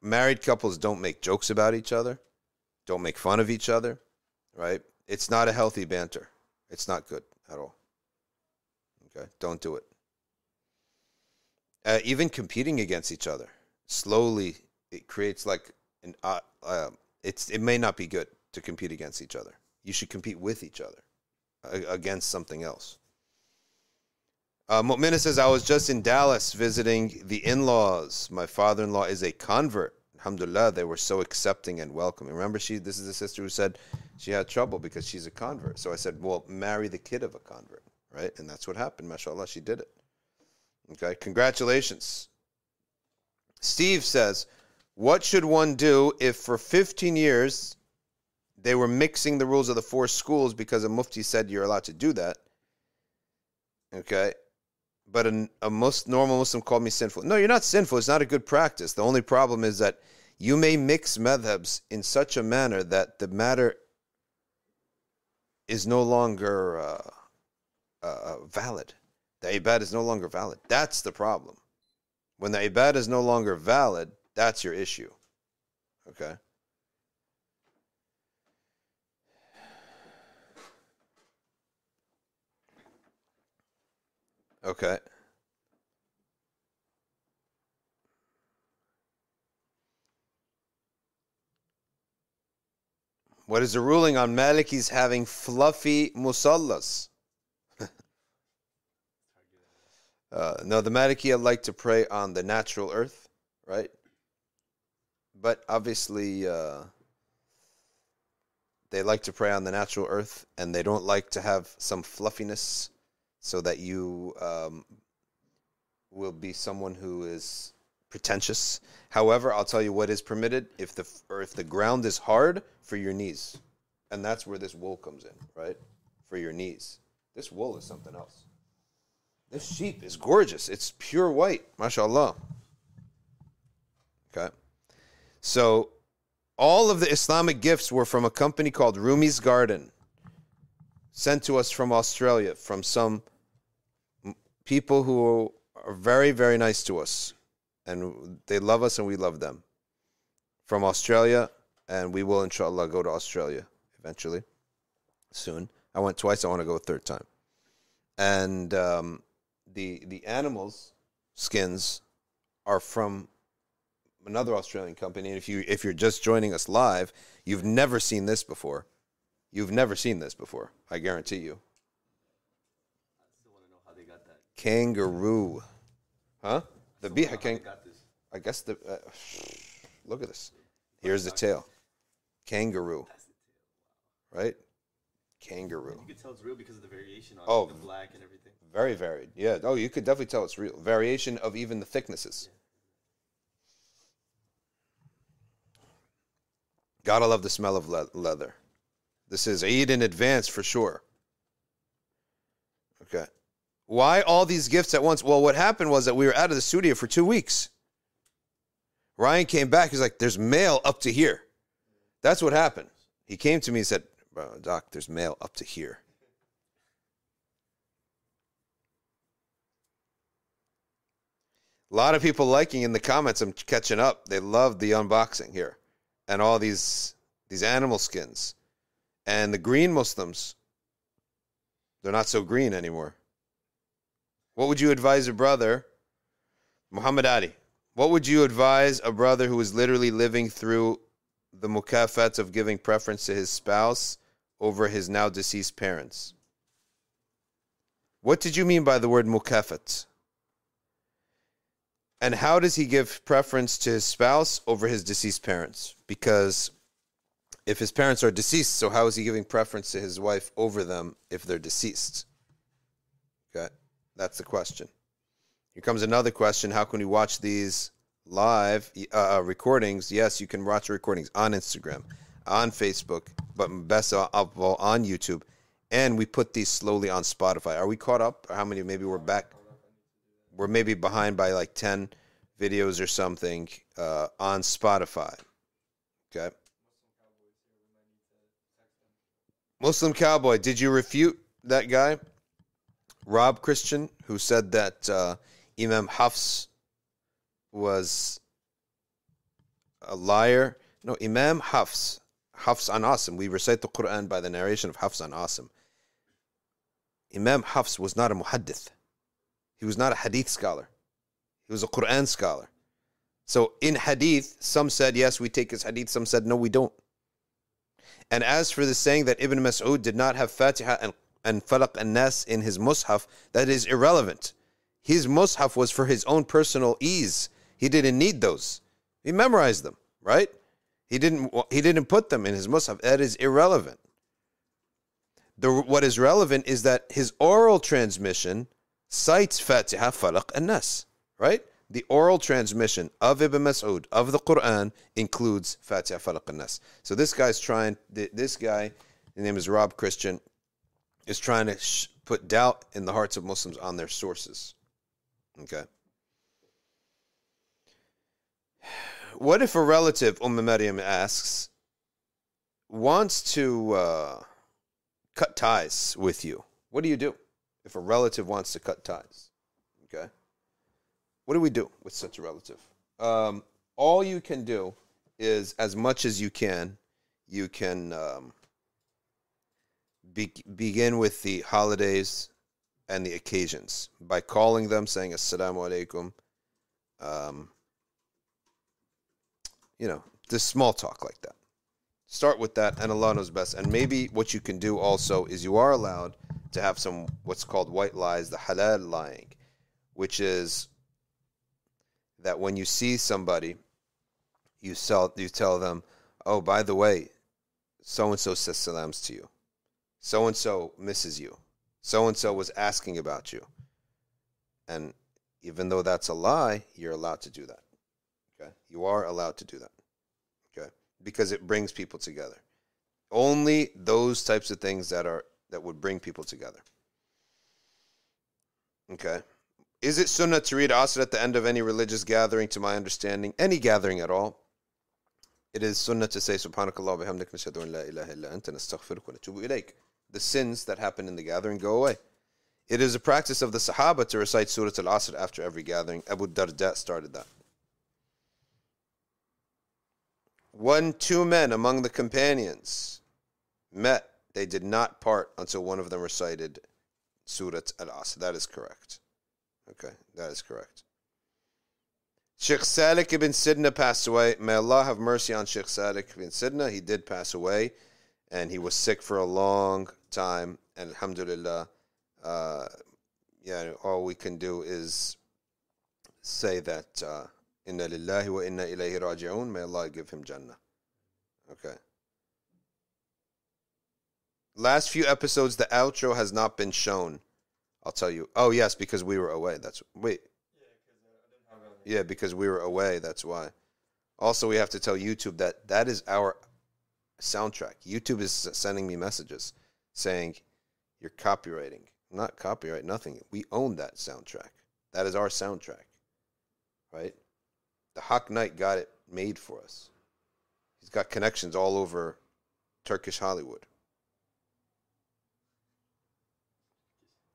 married couples don't make jokes about each other, don't make fun of each other, right? It's not a healthy banter. It's not good at all. Okay, don't do it. Uh, even competing against each other slowly it creates like an uh, uh, it's it may not be good to compete against each other. You should compete with each other uh, against something else. Uh, says, I was just in Dallas visiting the in laws. My father in law is a convert. Alhamdulillah, they were so accepting and welcoming. Remember, she this is a sister who said she had trouble because she's a convert. So I said, Well, marry the kid of a convert, right? And that's what happened. Mashallah, she did it. Okay, congratulations. Steve says, What should one do if for 15 years they were mixing the rules of the four schools because a mufti said you're allowed to do that? Okay, but a, a most normal Muslim called me sinful. No, you're not sinful. It's not a good practice. The only problem is that you may mix madhabs in such a manner that the matter is no longer uh, uh, valid. The ibad is no longer valid. That's the problem. When the ibad is no longer valid, that's your issue. Okay? Okay. What is the ruling on Malikis having fluffy musallas? uh, no, the Maliki like to pray on the natural earth, right? But obviously, uh, they like to pray on the natural earth, and they don't like to have some fluffiness, so that you um, will be someone who is pretentious. However, I'll tell you what is permitted if the or if the ground is hard for your knees, and that's where this wool comes in, right? For your knees, this wool is something else. This sheep is gorgeous. It's pure white, mashallah. Okay, so all of the Islamic gifts were from a company called Rumi's Garden, sent to us from Australia, from some people who are very, very nice to us and they love us and we love them. From Australia, and we will inshallah go to Australia eventually, soon. I went twice. I want to go a third time. And um, the the animals skins are from another Australian company. And if you if you're just joining us live, you've never seen this before. You've never seen this before. I guarantee you. I still want to know how they got that. Kangaroo, huh? The Still bee wanna know how can. they got this. I guess the. Uh, look at this. Here's the tail. Kangaroo, That's the tail. right? Kangaroo. You can tell it's real because of the variation on Oh. the black and everything. Very varied. Yeah. Oh, you could definitely tell it's real. Variation of even the thicknesses. Gotta love the smell of le- leather. This is Eid in advance for sure. Okay. Why all these gifts at once? Well, what happened was that we were out of the studio for two weeks. Ryan came back. He's like, there's mail up to here. That's what happened. He came to me and said, Doc, there's mail up to here. A lot of people liking in the comments. I'm catching up. They love the unboxing here, and all these these animal skins, and the green Muslims. They're not so green anymore. What would you advise a brother, Muhammad Ali? What would you advise a brother who is literally living through the mukafats of giving preference to his spouse over his now deceased parents? What did you mean by the word mukafat? And how does he give preference to his spouse over his deceased parents? Because if his parents are deceased, so how is he giving preference to his wife over them if they're deceased? Okay, that's the question. Here comes another question How can we watch these live uh, recordings? Yes, you can watch the recordings on Instagram, on Facebook, but best of all on YouTube. And we put these slowly on Spotify. Are we caught up? Or how many? Maybe we're back we're maybe behind by like 10 videos or something uh, on Spotify. Okay. Muslim Cowboy, did you refute that guy, Rob Christian, who said that uh, Imam Hafs was a liar? No, Imam Hafs, Hafs an Asim. We recite the Quran by the narration of Hafs an Asim. Imam Hafs was not a muhaddith. He was not a hadith scholar. He was a Quran scholar. So in hadith, some said, yes, we take his hadith. Some said, no, we don't. And as for the saying that Ibn Mas'ud did not have Fatiha and, and Falaq and Nas in his mushaf, that is irrelevant. His mushaf was for his own personal ease. He didn't need those. He memorized them, right? He didn't, he didn't put them in his mushaf. That is irrelevant. The, what is relevant is that his oral transmission cites Fatiha, Falaq, and Nas, right? The oral transmission of Ibn Mas'ud of the Quran includes Fatiha, Falaq, and Nas. So this guy's trying, this guy, his name is Rob Christian, is trying to sh- put doubt in the hearts of Muslims on their sources. Okay. What if a relative, Umm Maryam asks, wants to uh, cut ties with you? What do you do if a relative wants to cut ties? Okay. What do we do with such a relative? Um, all you can do is, as much as you can, you can um, be- begin with the holidays and the occasions by calling them, saying Assalamu alaikum. Um, you know, just small talk like that. Start with that, and Allah knows best. And maybe what you can do also is you are allowed to have some what's called white lies, the halal lying, which is that when you see somebody, you sell, you tell them, "Oh, by the way, so and so says salams to you. So and so misses you. So and so was asking about you." And even though that's a lie, you're allowed to do that. Okay, you are allowed to do that. Okay, because it brings people together. Only those types of things that are that would bring people together. Okay. Is it sunnah to read Asr at the end of any religious gathering, to my understanding? Any gathering at all? It is sunnah to say Subhanakallah bihamdik nashhadu an la ilaha illa anta nastaghfiruka wa natubu ilayk. The sins that happen in the gathering go away. It is a practice of the Sahaba to recite Surah Al Asr after every gathering. Abu Darda started that. When two men among the companions met, they did not part until one of them recited Surah Al Asr. That is correct. Okay, that is correct. Sheikh Salik ibn Sidna passed away. May Allah have mercy on Sheikh Salik ibn Sidna. He did pass away, and he was sick for a long time. And Alhamdulillah, uh, yeah, all we can do is say that uh, Inna lillahi wa inna ilayhi raji'un. May Allah give him Jannah. Okay. Last few episodes, the outro has not been shown. I'll tell you. Oh yes, because we were away. That's wait. Yeah, because we were away. That's why. Also, we have to tell YouTube that that is our soundtrack. YouTube is sending me messages saying you're copywriting. Not copyright, nothing. We own that soundtrack. That is our soundtrack. Right? The Hawk Knight got it made for us. He's got connections all over Turkish Hollywood.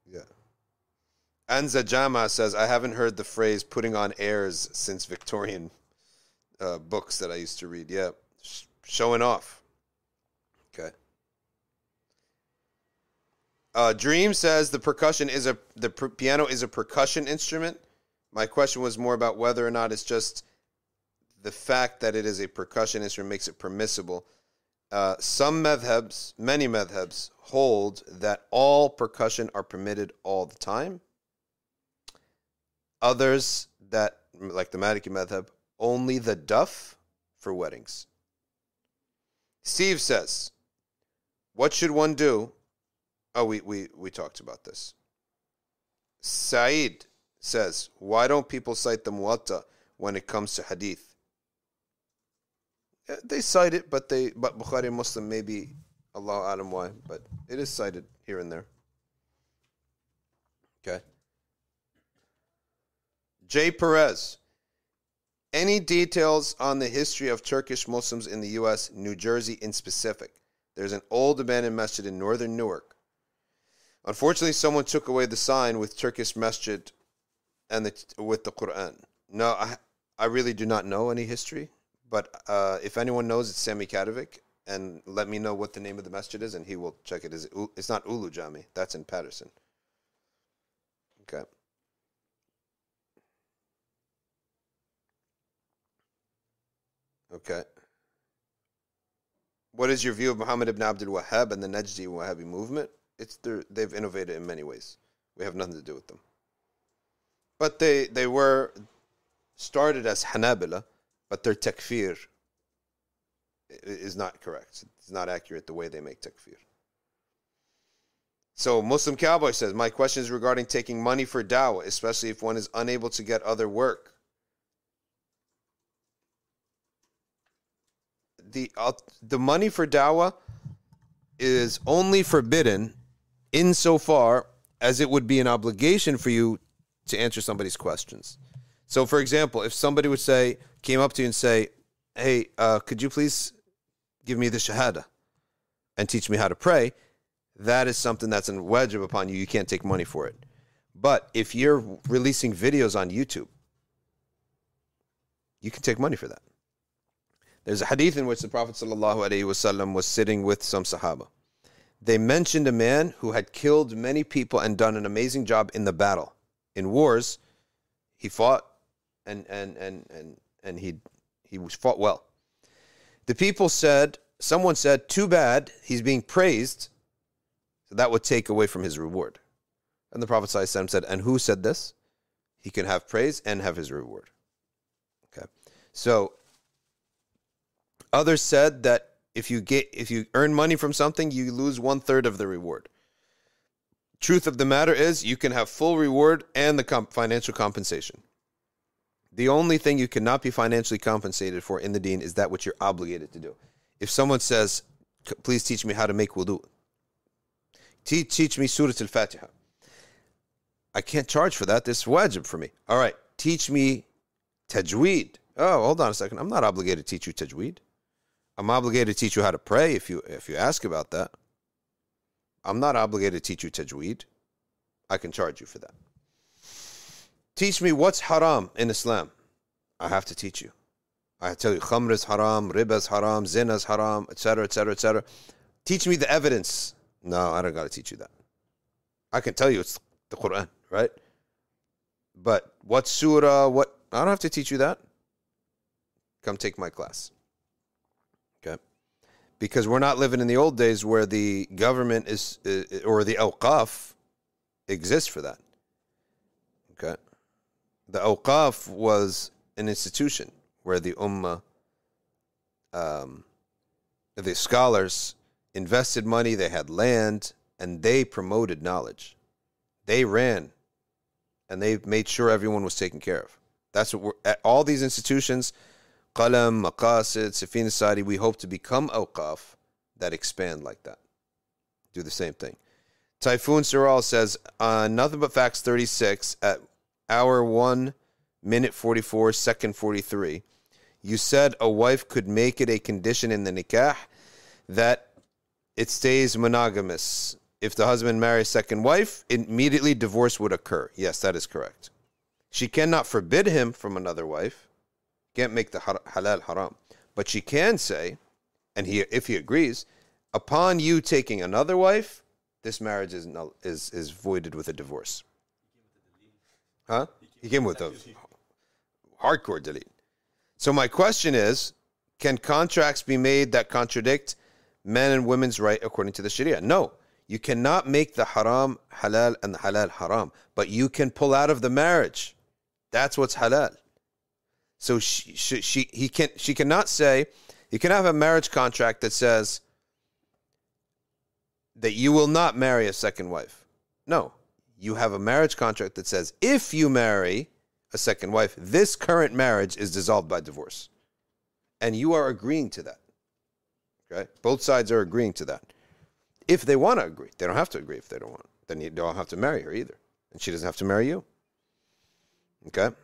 Yeah. Anza Jama says, I haven't heard the phrase putting on airs since Victorian uh, books that I used to read. Yeah. Sh- showing off. Okay. Uh, Dream says the percussion is a the per- piano is a percussion instrument. My question was more about whether or not it's just the fact that it is a percussion instrument makes it permissible. Uh, some madhabs, many madhabs, hold that all percussion are permitted all the time. Others that, like the Maliki madhab, only the duff for weddings. Steve says, "What should one do?" Oh, we we we talked about this. Saeed says, "Why don't people cite the Muwatta when it comes to hadith?" Uh, they cite it, but they but Bukhari Muslim maybe Allahu A'lam why, but it is cited here and there. Okay. Jay Perez. Any details on the history of Turkish Muslims in the U.S., New Jersey in specific? There's an old abandoned masjid in northern Newark. Unfortunately, someone took away the sign with Turkish masjid and the, with the Quran. No, I, I really do not know any history, but uh, if anyone knows, it's Sami Kadovic, and let me know what the name of the masjid is, and he will check it. Is It's not Ulu Jami, that's in Paterson. Okay. Okay. What is your view of Muhammad ibn Abdul Wahhab and the Najdi Wahhabi movement? It's their- they've innovated in many ways. We have nothing to do with them. But they, they were started as Hanabila, but their takfir is not correct. It's not accurate the way they make takfir. So Muslim Cowboy says, my question is regarding taking money for dawah, especially if one is unable to get other work. The uh, the money for dawah is only forbidden insofar as it would be an obligation for you to answer somebody's questions. So, for example, if somebody would say, came up to you and say, "Hey, uh, could you please give me the shahada and teach me how to pray?" That is something that's wajib upon you. You can't take money for it. But if you're releasing videos on YouTube, you can take money for that. There's a hadith in which the Prophet ﷺ was sitting with some Sahaba. They mentioned a man who had killed many people and done an amazing job in the battle. In wars, he fought and and and and, and he he was fought well. The people said, someone said, too bad, he's being praised, so that would take away from his reward. And the Prophet said, and who said this? He can have praise and have his reward. Okay. So Others said that if you get if you earn money from something, you lose one third of the reward. Truth of the matter is, you can have full reward and the comp- financial compensation. The only thing you cannot be financially compensated for in the deen is that which you're obligated to do. If someone says, "Please teach me how to make wudu," teach, teach me Surah Al-Fatiha. I can't charge for that. This is wajib for me. All right, teach me tajweed. Oh, hold on a second. I'm not obligated to teach you tajweed. I'm obligated to teach you how to pray if you if you ask about that. I'm not obligated to teach you tajweed. I can charge you for that. Teach me what's haram in Islam. I have to teach you. I tell you, khamr is haram, riba is haram, zina is haram, etc., etc., etc. Teach me the evidence. No, I don't got to teach you that. I can tell you it's the Quran, right? But what surah, what, I don't have to teach you that. Come take my class because we're not living in the old days where the government is or the awqaf exists for that. Okay, the awqaf was an institution where the ummah, um, the scholars invested money, they had land, and they promoted knowledge. They ran, and they made sure everyone was taken care of. That's what we're at all these institutions Qalam, Maqasid, Safina Society, we hope to become awqaf that expand like that. Do the same thing. Typhoon Sural says, uh, nothing but facts 36 at hour 1 minute 44 second 43 you said a wife could make it a condition in the nikah that it stays monogamous. If the husband marries second wife immediately divorce would occur. Yes that is correct. She cannot forbid him from another wife can't make the halal haram. But she can say, and he, if he agrees, upon you taking another wife, this marriage is null, is is voided with a divorce. Huh? He came with a hardcore delete. So my question is, can contracts be made that contradict men and women's right according to the Sharia? No. You cannot make the haram halal and the halal haram, but you can pull out of the marriage. That's what's halal. So she, she, she he can she cannot say you can have a marriage contract that says that you will not marry a second wife. No, you have a marriage contract that says if you marry a second wife, this current marriage is dissolved by divorce, and you are agreeing to that. Okay, both sides are agreeing to that. If they want to agree, they don't have to agree. If they don't want, then you don't have to marry her either, and she doesn't have to marry you. Okay.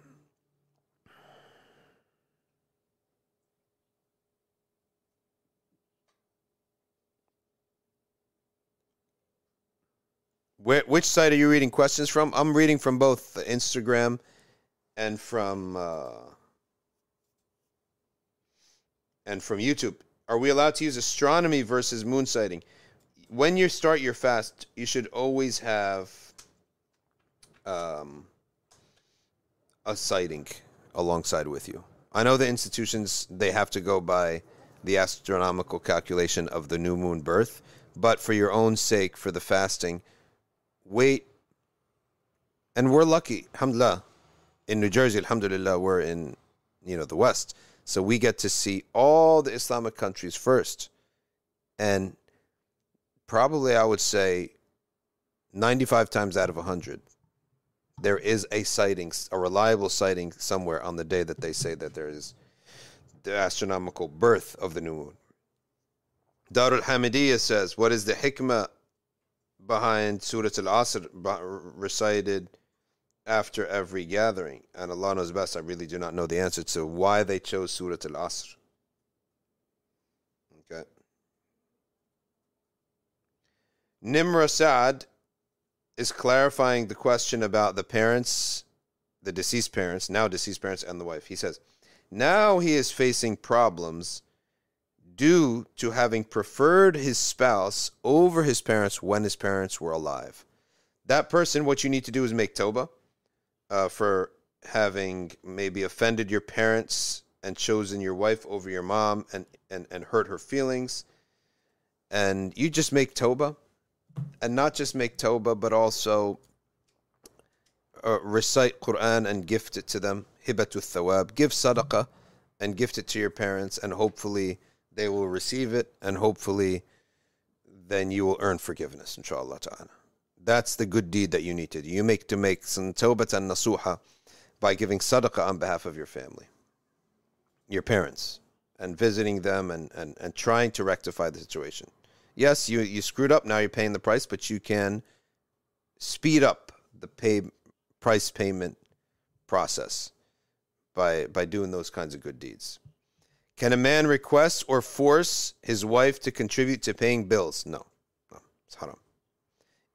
Where, which site are you reading questions from? I'm reading from both Instagram and from uh, and from YouTube. Are we allowed to use astronomy versus moon sighting? When you start your fast, you should always have um, a sighting alongside with you. I know the institutions they have to go by the astronomical calculation of the new moon birth, but for your own sake, for the fasting wait. And we're lucky, alhamdulillah. In New Jersey, alhamdulillah, we're in, you know, the West. So we get to see all the Islamic countries first. And probably I would say 95 times out of 100, there is a sighting, a reliable sighting somewhere on the day that they say that there is the astronomical birth of the new moon. Darul Hamidiyya says, What is the hikmah behind Surah Al Asr recited after every gathering? And Allah knows best. I really do not know the answer to why they chose Surah Al Asr. Okay. Nimra Saad is clarifying the question about the parents, the deceased parents, now deceased parents, and the wife. He says, now he is facing problems due to having preferred his spouse over his parents when his parents were alive. That person, what you need to do is make Toba uh, for having maybe offended your parents and chosen your wife over your mom and, and, and hurt her feelings. And you just make Toba and not just make Toba, but also uh, recite Quran and gift it to them. Hibatu thawab. Give sadaqah and gift it to your parents, and hopefully they will receive it, and hopefully then you will earn forgiveness, inshallah ta'ala. That's the good deed that you need to do. You make to make some tawbatan nasuha by giving sadaqah on behalf of your family, your parents, and visiting them and, and, and trying to rectify the situation. Yes, you, you screwed up, now you're paying the price, but you can speed up the pay price payment process by by doing those kinds of good deeds. Can a man request or force his wife to contribute to paying bills? No. No, it's haram.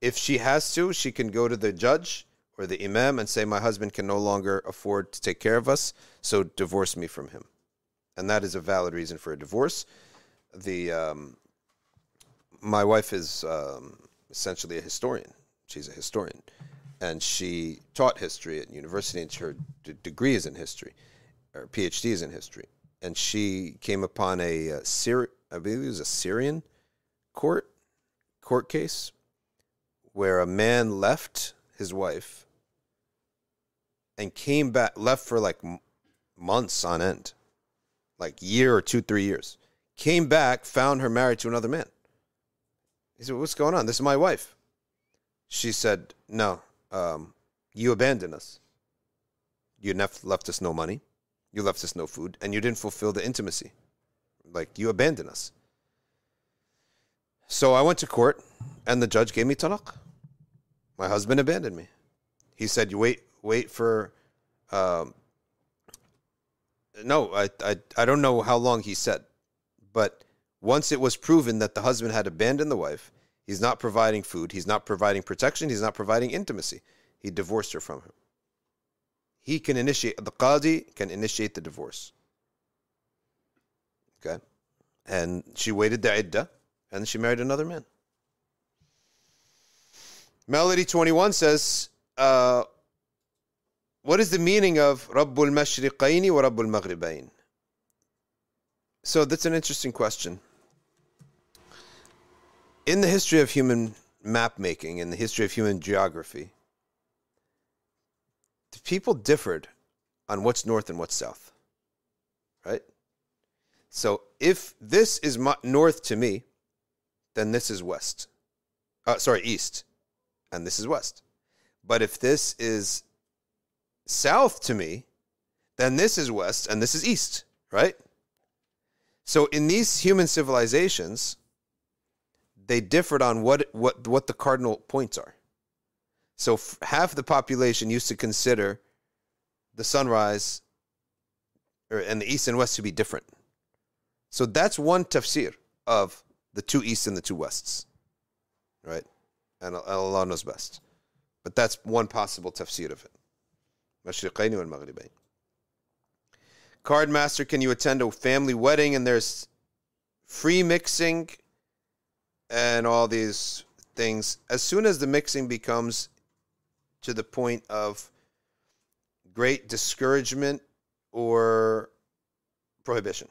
If she has to, she can go to the judge or the imam and say, My husband can no longer afford to take care of us, so divorce me from him. And that is a valid reason for a divorce. The um, my wife is um, essentially a historian. She's a historian and she taught history at university, and her degree is in history, or PhD is in history. And she came upon a, a uh, Syri- I believe it was a Syrian court court case where a man left his wife and came back, left for like months on end, like year or two, three years. Came back, found her married to another man. He said, "What's going on? This is my wife." She said, "No, um, you abandoned us. You left, left us no money. You left us no food. And you didn't fulfill the intimacy. Like, you abandoned us. So I went to court, and the judge gave me talaq. My husband abandoned me. He said, "You wait, wait for." Um, no, I, I, I don't know how long he said, but once it was proven that the husband had abandoned the wife, He's not providing food. He's not providing protection. He's not providing intimacy. He divorced her from him. He can initiate, the qadi can initiate the divorce. Okay? And she waited the iddah, and she married another man. Melody 21 says, uh, what is the meaning of Rabbul Mashriqaini wa Rabbul Maghribain? So that's an interesting question in the history of human map making, in the history of human geography, people differed on what's north and what's south. Right? So if this is north to me, then this is west. Uh, sorry, east. And this is west. But if this is south to me, then this is west and this is east, right? So in these human civilizations, they differed on what what what the cardinal points are. So f- half the population used to consider the sunrise or, and the east and west to be different. So that's one tafsir of the two easts and the two wests, right? And Allah knows best. But that's one possible tafsir of it. Card master, can you attend a family wedding and there's free mixing and all these things, as soon as the mixing becomes to the point of great discouragement or prohibition.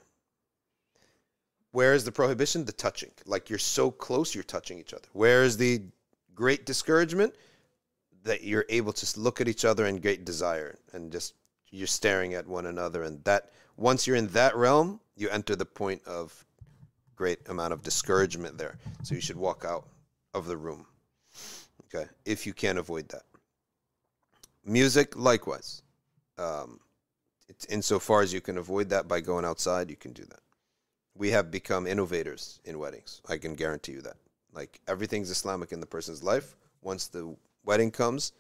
Where is the prohibition? The touching. Like you're so close, you're touching each other. Where is the great discouragement? That you're able to look at each other in great desire and just you're staring at one another. And that once you're in that realm, you enter the point of great amount of discouragement there. So you should walk out of the room. Okay, if you can't avoid that. Music, likewise. Um, it's insofar as you can avoid that by going outside, you can do that. We have become innovators in weddings. I can guarantee you that. Like everything's Islamic in the person's life. Once the wedding comes,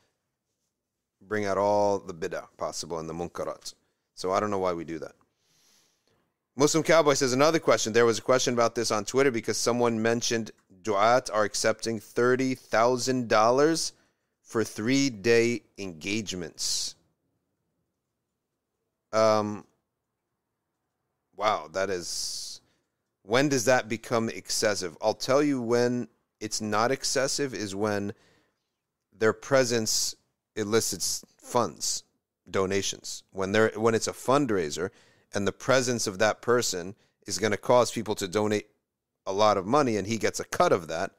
bring out all the bid'ah possible and the munkarat. So I don't know why we do that. Muslim Cowboy says another question. There was a question about this on Twitter because someone mentioned du'at are accepting $30,000 for three day engagements. Um, wow, that is. When does that become excessive? I'll tell you when it's not excessive is when their presence elicits funds, donations. When they're when it's a fundraiser and the presence of that person is going to cause people to donate a lot of money and he gets a cut of that,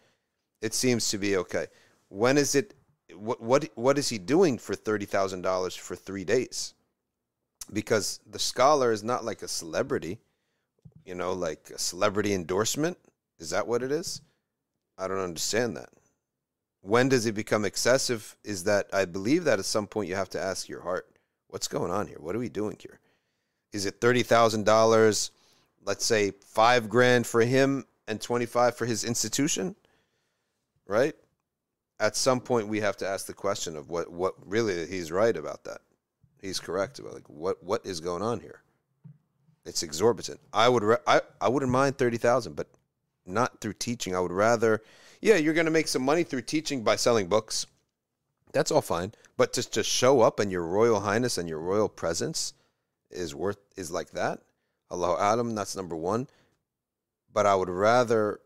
it seems to be okay. When is it what what what is he doing for $30,000 for 3 days? Because the scholar is not like a celebrity, you know, like a celebrity endorsement. Is that what it is? I don't understand that. When does it become excessive? Is that I believe that at some point you have to ask your heart, what's going on here? What are we doing here? Is it thirty thousand dollars? Let's say five grand for him and twenty five for his institution, right? At some point, we have to ask the question of what what really he's right about that. He's correct about like what what is going on here. It's exorbitant. I would re- I I wouldn't mind thirty thousand, but not through teaching. I would rather, yeah, you're going to make some money through teaching by selling books. That's all fine, but just to show up and your royal highness and your royal presence is worth is like that. Allahu A'lam, that's number one. But I would rather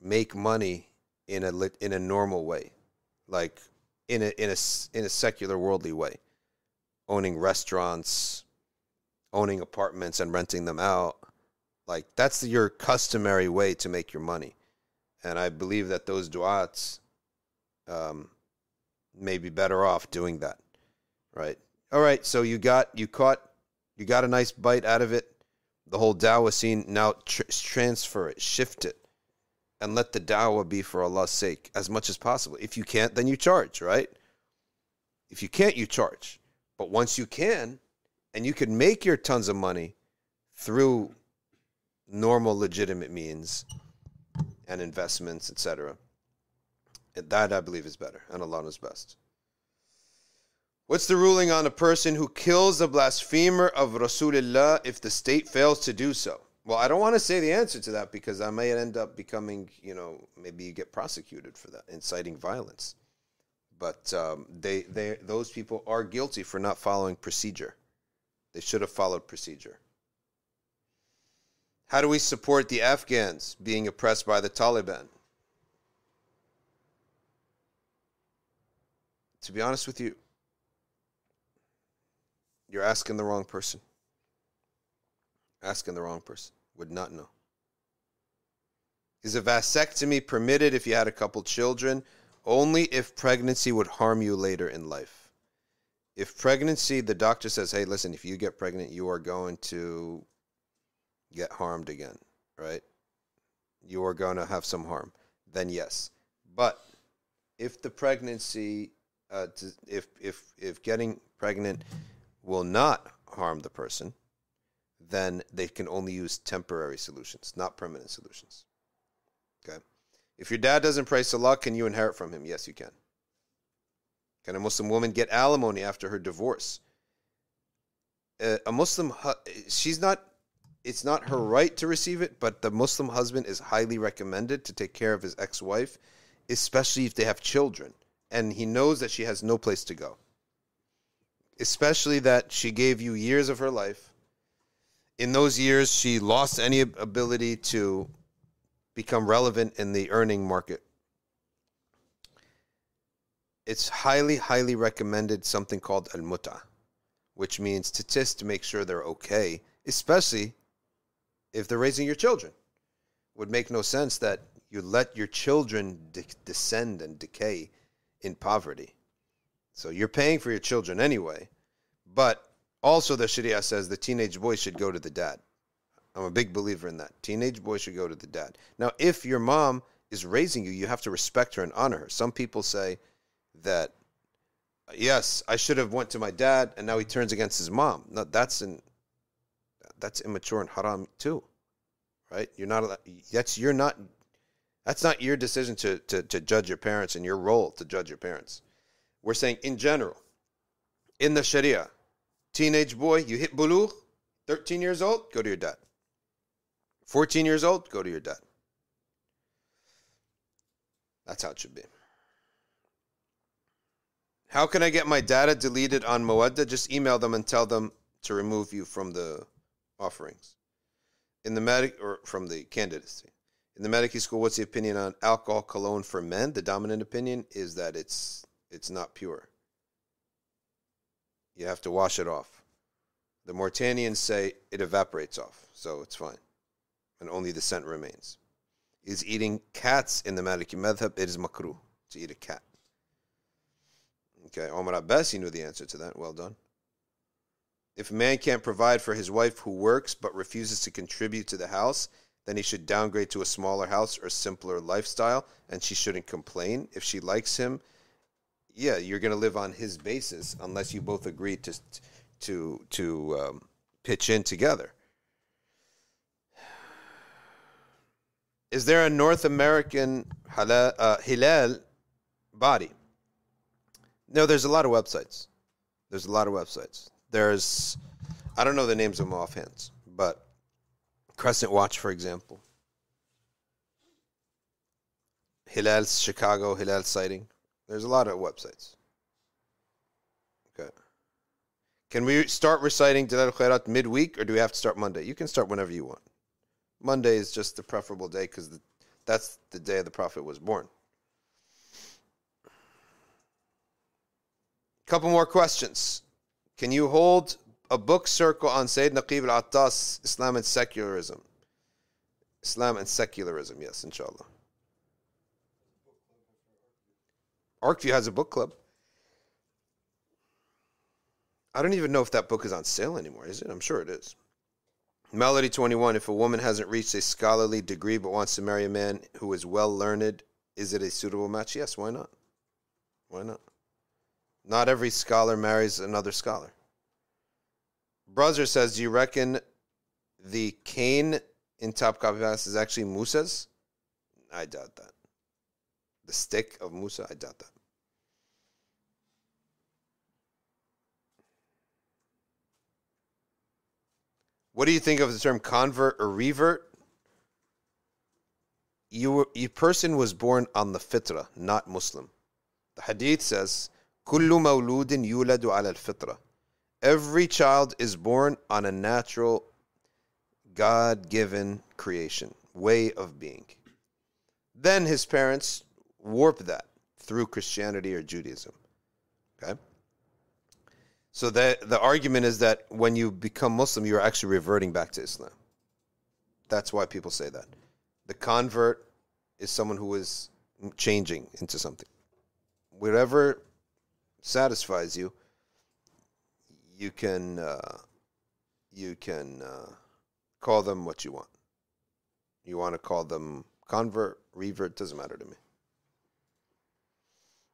make money in a in a normal way, like in a in a in a secular worldly way, owning restaurants, owning apartments and renting them out. Like that's your customary way to make your money, and I believe that those du'ats um, may be better off doing that. Right. All right. So you got you caught you got a nice bite out of it. The whole dawah scene now tr- transfer it, shift it, and let the dawah be for Allah's sake as much as possible. If you can't, then you charge. Right. If you can't, you charge. But once you can, and you can make your tons of money through normal legitimate means and investments, etc. That I believe is better, and Allah knows best. What's the ruling on a person who kills a blasphemer of Rasulullah if the state fails to do so? Well, I don't want to say the answer to that because I may end up becoming, you know, maybe you get prosecuted for that, inciting violence. But um, they, they, those people are guilty for not following procedure. They should have followed procedure. How do we support the Afghans being oppressed by the Taliban? To be honest with you, you're asking the wrong person. Asking the wrong person. Would not know. Is a vasectomy permitted if you had a couple children? Only if pregnancy would harm you later in life. If pregnancy, the doctor says, hey, listen, if you get pregnant, you are going to get harmed again, right? You are going to have some harm. Then yes. But if the pregnancy, uh, if, if, if getting pregnant will not harm the person, then they can only use temporary solutions, not permanent solutions. Okay. If your dad doesn't pray salah, can you inherit from him? Yes, you can. Can a Muslim woman get alimony after her divorce? Uh, a Muslim, she's not, it's not her right to receive it, but the Muslim husband is highly recommended to take care of his ex wife, especially if they have children. And he knows that she has no place to go. Especially that she gave you years of her life. In those years, she lost any ability to become relevant in the earning market. It's highly, highly recommended something called al muta, which means to test to make sure they're okay, especially if they're raising your children. It Would make no sense that you let your children de- descend and decay in poverty. So you're paying for your children anyway, but also the Sharia says the teenage boy should go to the dad. I'm a big believer in that. Teenage boy should go to the dad. Now, if your mom is raising you, you have to respect her and honor her. Some people say that yes, I should have went to my dad, and now he turns against his mom. No, that's an that's immature and haram too, right? You're not that's you're not that's not your decision to, to to judge your parents and your role to judge your parents. We're saying in general, in the Sharia, teenage boy, you hit bulugh, 13 years old, go to your dad. 14 years old, go to your dad. That's how it should be. How can I get my data deleted on Moedda? Just email them and tell them to remove you from the offerings. In the medic or from the candidacy. In the medical school, what's the opinion on alcohol cologne for men? The dominant opinion is that it's it's not pure. You have to wash it off. The Mauritanians say it evaporates off, so it's fine. And only the scent remains. Is eating cats in the Maliki madhab, it is makruh to eat a cat. Okay, Omar Abbas, he knew the answer to that. Well done. If a man can't provide for his wife who works but refuses to contribute to the house, then he should downgrade to a smaller house or simpler lifestyle, and she shouldn't complain. If she likes him, yeah, you're going to live on his basis unless you both agree to to to um, pitch in together. Is there a North American halal, uh, Hilal body? No, there's a lot of websites. There's a lot of websites. There's, I don't know the names of them offhand, but Crescent Watch, for example. Hilal Chicago, Hilal sighting. There's a lot of websites. Okay. Can we start reciting Dalail Khairat midweek or do we have to start Monday? You can start whenever you want. Monday is just the preferable day because that's the day the Prophet was born. Couple more questions. Can you hold a book circle on Sayyid Naqib al Attas, Islam and Secularism? Islam and Secularism, yes, inshallah. Arkview has a book club. I don't even know if that book is on sale anymore, is it? I'm sure it is. Melody 21 If a woman hasn't reached a scholarly degree but wants to marry a man who is well learned, is it a suitable match? Yes, why not? Why not? Not every scholar marries another scholar. Brother says, Do you reckon the cane in Topkapi Palace is actually Musa's? I doubt that. The stick of Musa, I doubt that. What do you think of the term convert or revert? You, you person was born on the fitra, not Muslim. The hadith says, كل مولود يولد على الفطرة. Every child is born on a natural, God given creation, way of being. Then his parents warp that through Christianity or Judaism. So the the argument is that when you become Muslim, you're actually reverting back to Islam. That's why people say that. The convert is someone who is changing into something. Whatever satisfies you, you can uh, you can uh, call them what you want. You want to call them convert, revert, doesn't matter to me.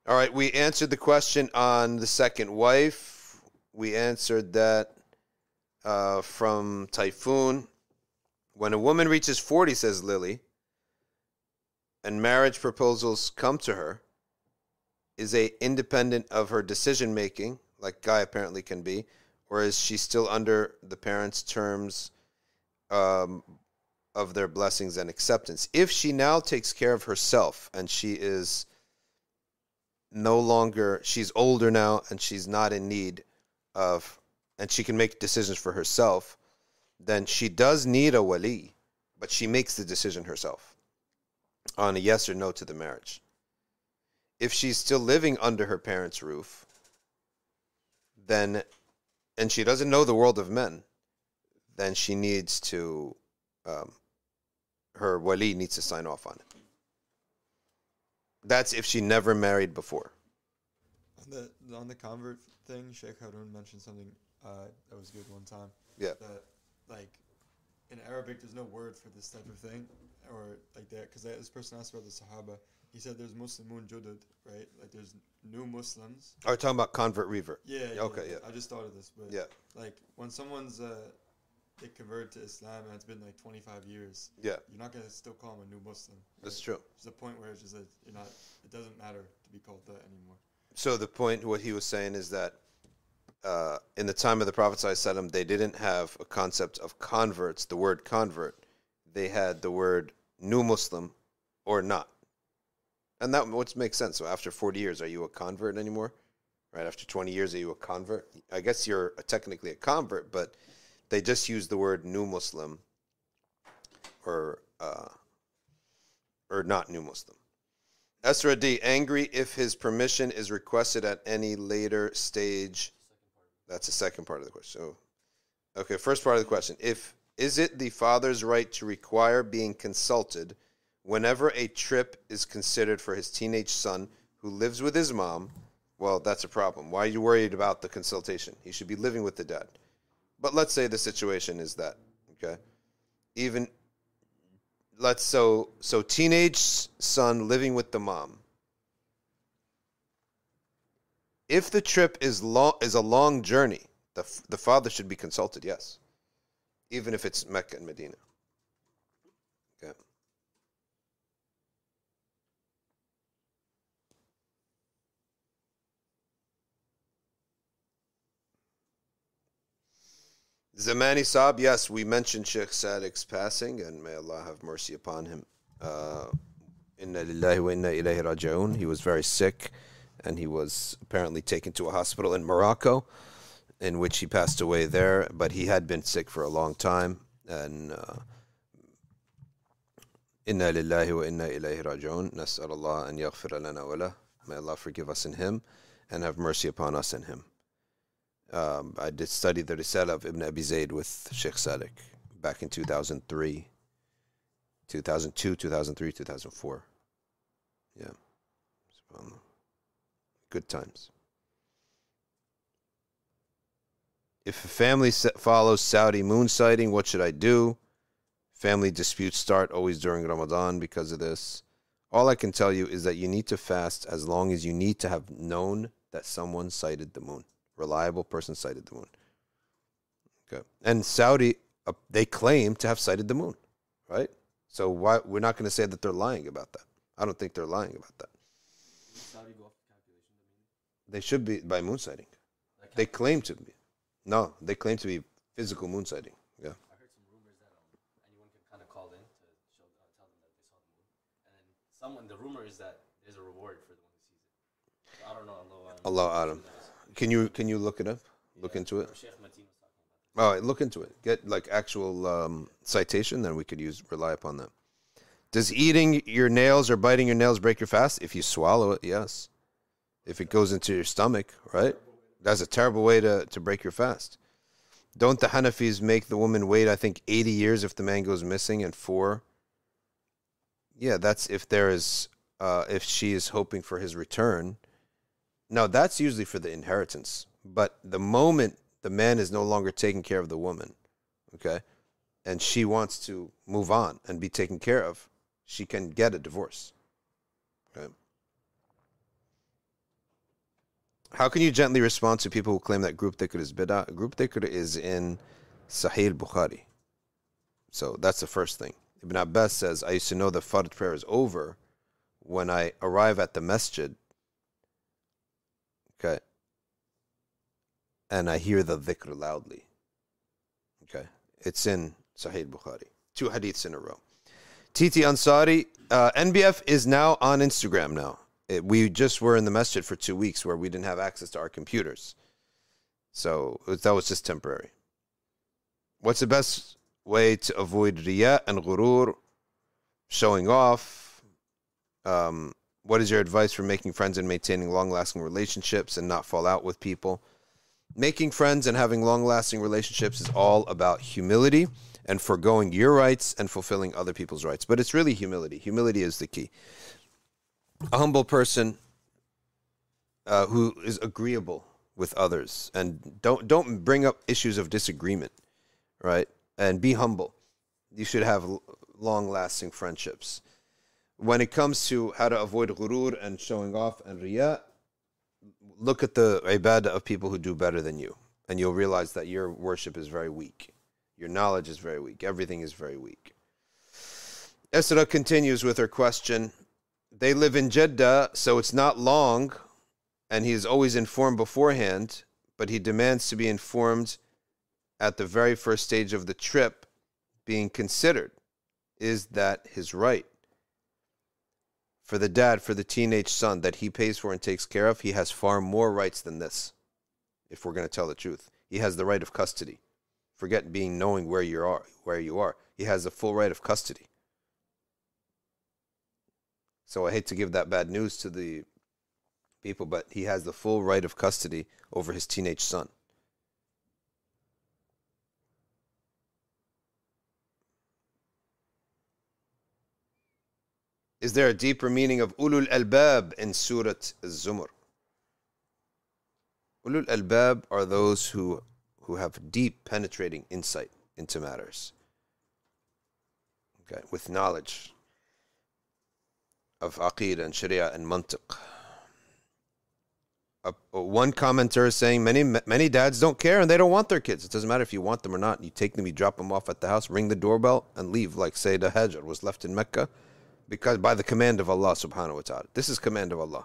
All right, we answered the question on the second wife. We answered that uh, from Typhoon. When a woman reaches 40, says Lily, and marriage proposals come to her, is a independent of her decision making, like Guy apparently can be, or is she still under the parents' terms um, of their blessings and acceptance? If she now takes care of herself and she is no longer, she's older now and she's not in need of, and she can make decisions for herself, then she does need a wali, but she makes the decision herself on a yes or no to the marriage. If she's still living under her parents' roof, then, and she doesn't know the world of men, then she needs to, um, her wali needs to sign off on it. That's if she never married before. On the on the convert thing, Sheikh Harun mentioned something uh, that was good one time. Yeah. That like in Arabic, there's no word for this type of thing, or like that, because this person asked about the Sahaba. He said there's Muslimun Judud, right? Like there's new Muslims. Are you talking about convert revert? Yeah. yeah, Okay, yeah. I just thought of this, but Yeah, like when someone's uh, they convert to Islam and it's been like 25 years, yeah, you're not gonna still call them a new Muslim. that's true. There's a point where it's just like you're not. It doesn't matter to be called that anymore. So the point, what he was saying is that uh, in the time of the Prophet ﷺ, they didn't have a concept of converts, the word convert. They had the word new Muslim or not. And that would make sense. So after 40 years, are you a convert anymore? Right? After 20 years, are you a convert? I guess you're technically a convert, but they just use the word new Muslim or, uh, or not new Muslim. Esra D, angry if his permission is requested at any later stage. That's the second part of the question. So, okay, first part of the question. If is it the father's right to require being consulted whenever a trip is considered for his teenage son who lives with his mom? Well, that's a problem. Why are you worried about the consultation? He should be living with the dad. But let's say the situation is that, okay? Even let's so so teenage son living with the mom. If the trip is long is a long journey the the father should be consulted yes. Even if it's mecca and medina Zamani Saab, yes, we mentioned Sheikh Sadik's passing, and may Allah have mercy upon him. Uh, inna lillahi wa inna ilayhi raji'un. He was very sick, and he was apparently taken to a hospital in Morocco, in which he passed away there. But he had been sick for a long time, and uh, inna lillahi wa inna ilayhi raji'un. Nas'al Allah an yaghfir lana wa. May Allah forgive us in him, and have mercy upon us in him um, I did study the Risala of Ibn Abi Zayd with Sheikh Sadiq back in 2003, 2002, 2003, 2004. Yeah. Good times. If a family follows Saudi moon sighting, what should I do? Family disputes start always during Ramadan because of this. All I can tell you is that you need to fast as long as you need to have known that someone sighted the moon reliable person sighted the moon. Okay. And Saudi, uh, they claim to have sighted the moon, right? So why we're not going to say that they're lying about that. I don't think they're lying about that. Saudi go off calculation? They should be by moon sighting. like They claim to be. No, they claim to be physical moon sighting. Yeah. I heard some rumors that um, anyone can kind of call in to show, uh, tell them that they saw the moon, and then someone. The rumor is that there's a reward for the one who sees it. So I don't know. Allah, Allahu A'lam. Can you can you look it up? Look into it. All right, look into it. Get like actual um, citation, then we could use rely upon that. Does eating your nails or biting your nails break your fast? If you swallow it, yes. If it goes into your stomach, right? That's a terrible way to, to break your fast. Don't the Hanafis make the woman wait, I think, 80 years if the man goes missing and four? Yeah, that's if there is, uh, if she is hoping for his return. No, that's usually for the inheritance. But the moment the man is no longer taking care of the woman, okay, and she wants to move on and be taken care of, she can get a divorce. Okay. How can you gently respond to people who claim that group dhikr is bid'ah? Group dhikr is in Sahih Bukhari. So that's the first thing. Ibn Abbas says, I used to know the Fard prayer is over when I arrive at the masjid. Okay. And I hear the dhikr loudly. Okay. It's in Sahih Bukhari. Two hadiths in a row. TT Ansari, uh, NBF is now on Instagram now. It, we just were in the masjid for two weeks where we didn't have access to our computers. So that was just temporary. What's the best way to avoid riya and ghurur, showing off? Um, what is your advice for making friends and maintaining long lasting relationships and not fall out with people? Making friends and having long lasting relationships is all about humility and foregoing your rights and fulfilling other people's rights. But it's really humility. Humility is the key. A humble person uh, who is agreeable with others and don't don't bring up issues of disagreement, right? And be humble. You should have long lasting friendships. When it comes to how to avoid ghurur and showing off and riyah, look at the ibadah of people who do better than you, and you'll realize that your worship is very weak. Your knowledge is very weak. Everything is very weak. Esra continues with her question. They live in Jeddah, so it's not long, and he is always informed beforehand, but he demands to be informed at the very first stage of the trip being considered. Is that his right? For the dad, for the teenage son that he pays for and takes care of, he has far more rights than this, if we're going to tell the truth. He has the right of custody. Forget being knowing where you are, where you are. He has the full right of custody. So I hate to give that bad news to the people, but he has the full right of custody over his teenage son. Is there a deeper meaning of ulul albab in Surat Az-Zumar? Ulul albab are those who who have deep penetrating insight into matters. Okay, with knowledge of Aqid and Sharia and Mantiq. Uh, one commenter is saying many many dads don't care and they don't want their kids. It doesn't matter if you want them or not. You take them, you drop them off at the house, ring the doorbell, and leave. Like Sayyidah Hajar was left in Mecca because by the command of Allah subhanahu wa ta'ala. This is command of Allah.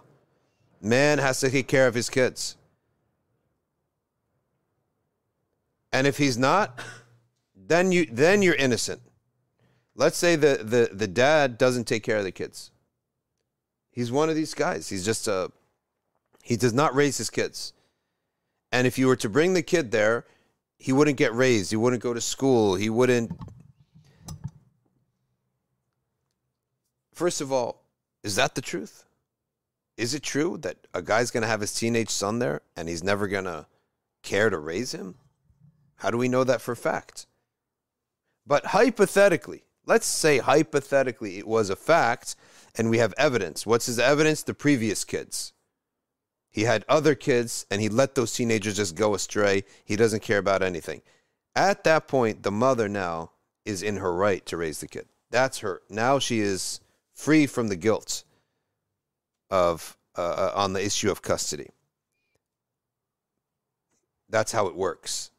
Man has to take care of his kids. And if he's not, then you then you're innocent. Let's say the, the, the dad doesn't take care of the kids. He's one of these guys. He's just a he does not raise his kids. And if you were to bring the kid there, he wouldn't get raised. He wouldn't go to school. He wouldn't First of all, is that the truth? Is it true that a guy's going to have his teenage son there and he's never going to care to raise him? How do we know that for fact? But hypothetically, let's say hypothetically it was a fact and we have evidence. What's his evidence? The previous kids. He had other kids and he let those teenagers just go astray. He doesn't care about anything. At that point, the mother now is in her right to raise the kid. That's her. Now she is free from the guilt of uh, uh on the issue of custody. That's how it works.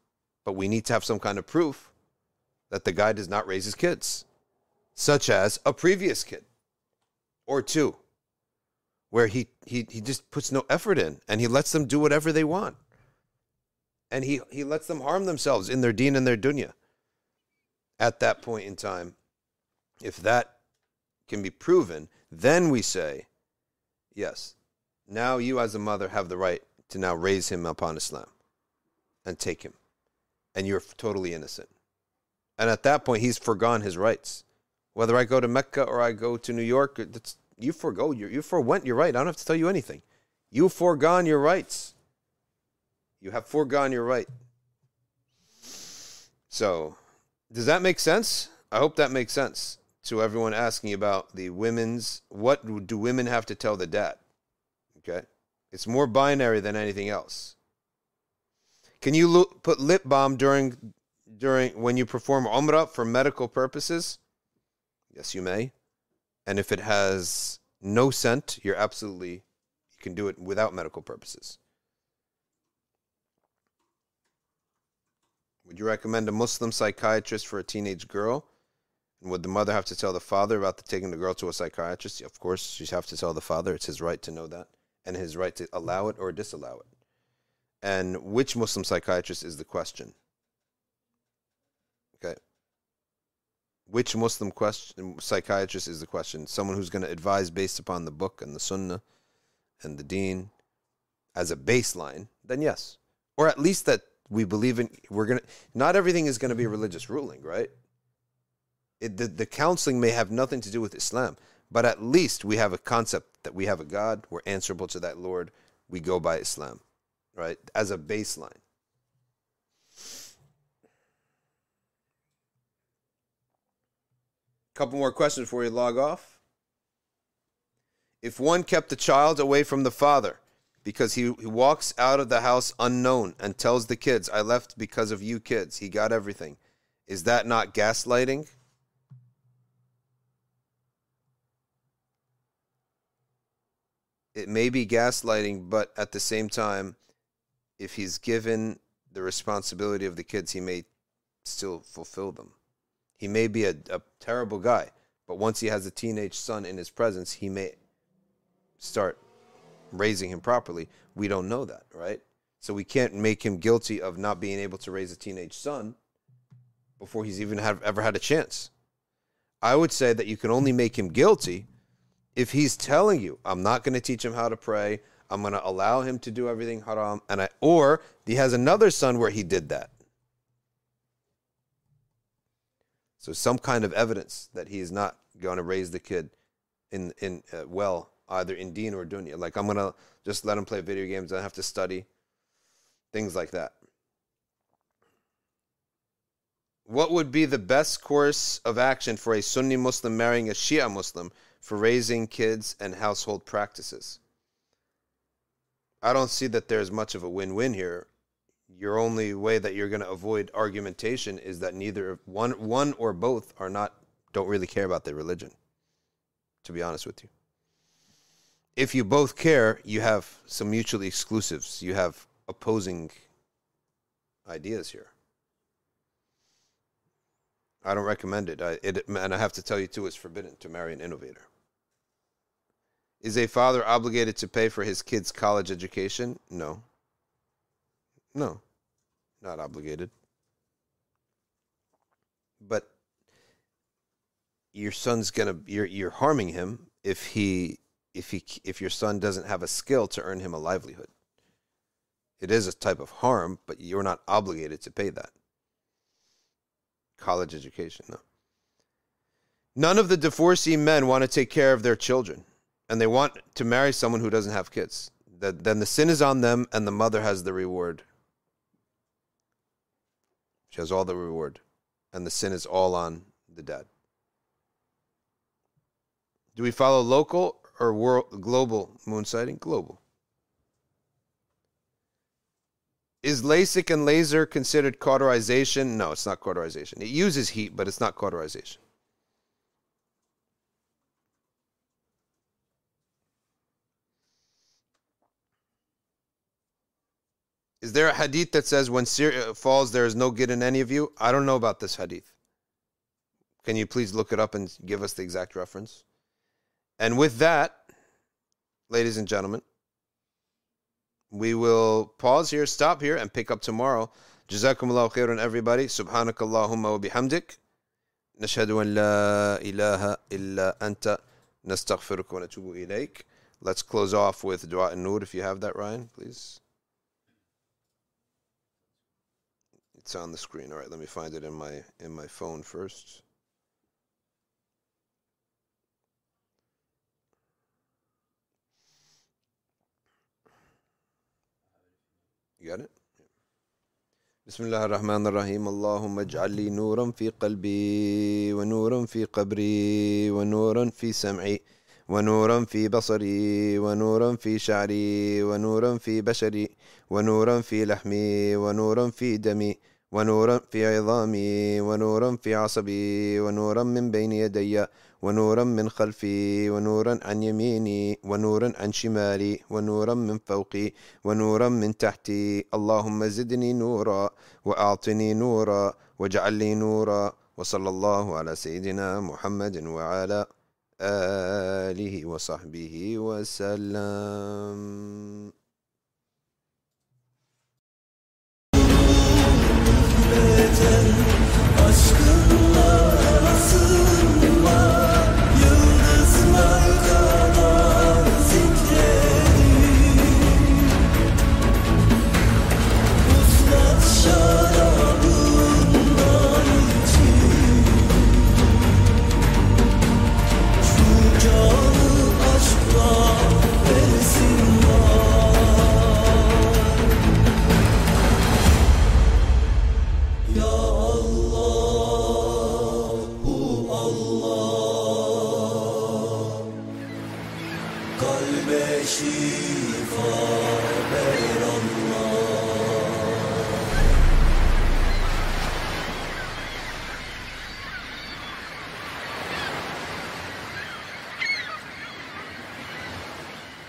But we need to have some kind of proof that the guy does not raise his kids, such as a previous kid or two, where he, he, he just puts no effort in and he lets them do whatever they want. And he, he lets them harm themselves in their deen and their dunya. At that point in time, if that can be proven, then we say, yes, now you as a mother have the right to now raise him upon Islam and take him. And you're totally innocent. And at that point, he's forgone his rights. Whether I go to Mecca or I go to New York, you forego, you, you forwent your right. I don't have to tell you anything. You foregone your rights. You have foregone your right. So, does that make sense? I hope that makes sense to everyone asking about the women's what do women have to tell the dad? Okay? It's more binary than anything else. Can you lo- put lip balm during during when you perform umrah for medical purposes? Yes, you may. And if it has no scent, you're absolutely, you can do it without medical purposes. Would you recommend a Muslim psychiatrist for a teenage girl? Would the mother have to tell the father about the, taking the girl to a psychiatrist? Of course, she'd have to tell the father. It's his right to know that and his right to allow it or disallow it. And which Muslim psychiatrist is the question? Okay which Muslim question psychiatrist is the question? Someone who's going to advise based upon the book and the Sunnah and the Deen as a baseline, then yes, or at least that we believe in. We're gonna. Not everything is going to be a religious ruling, right? It, the, the counseling may have nothing to do with Islam, but at least we have a concept that we have a God. We're answerable to that Lord. We go by Islam, right? As a baseline. Couple more questions before you log off. If one kept the child away from the father because he, he walks out of the house unknown and tells the kids, I left because of you kids, he got everything, is that not gaslighting? It may be gaslighting, but at the same time, if he's given the responsibility of the kids, he may still fulfill them. He may be a, a terrible guy, but once he has a teenage son in his presence, he may start raising him properly. We don't know that, right? So we can't make him guilty of not being able to raise a teenage son before he's even have, ever had a chance. I would say that you can only make him guilty if he's telling you, I'm not going to teach him how to pray, I'm going to allow him to do everything haram, and I, or he has another son where he did that. So some kind of evidence that he is not going to raise the kid in in uh, well either in deen or dunya. Like I'm going to just let him play video games. I have to study things like that. What would be the best course of action for a Sunni Muslim marrying a Shia Muslim for raising kids and household practices? I don't see that there's much of a win win here. Your only way that you're going to avoid argumentation is that neither one, one or both are not, don't really care about their religion, to be honest with you. If you both care, you have some mutually exclusives. You have opposing ideas here. I don't recommend it. I, it. And I have to tell you, too, it's forbidden to marry an innovator. Is a father obligated to pay for his kid's college education? No. No, not obligated. But your son's gonna you're you're harming him if he if he if your son doesn't have a skill to earn him a livelihood. It is a type of harm, but you're not obligated to pay that college education. No. None of the divorcee men want to take care of their children, and they want to marry someone who doesn't have kids. That then the sin is on them, and the mother has the reward. She has all the reward, and the sin is all on the dad. Do we follow local or world, global moon sighting? Global. Is LASIK and laser considered cauterization? No, it's not cauterization. It uses heat, but it's not cauterization. Is there a hadith that says when Syria uh, falls, there is no good in any of you? I don't know about this hadith. Can you please look it up and give us the exact reference? And with that, ladies and gentlemen, we will pause here, stop here, and pick up tomorrow. Jazakumullahu khairan, everybody. Subhanakallahumma wa bihamdik. Nashhadu an la ilaha illa anta. Nastaghfiruka wa natubu. Let's close off with dua and if you have that, Ryan, please. It's on the screen. All right, let me find it in my in my phone first. You got it? بسم الله الرحمن الرحيم اللهم اجعل لي نورا في قلبي ونورا في قبري ونورا في سمعي ونورا في بصري ونورا في شعري ونورا في بشري ونورا في لحمي ونورا في دمي ونورا في عظامي ونورا في عصبي ونورا من بين يدي ونورا من خلفي ونورا عن يميني ونورا عن شمالي ونورا من فوقي ونورا من تحتي. اللهم زدني نورا وأعطني نورا واجعل لي نورا. وصلى الله على سيدنا محمد وعلى آله وصحبه وسلم. bedel Aşkınla Yıldızlar kadar zikredim Uslat şarabından için Şu canı aşkla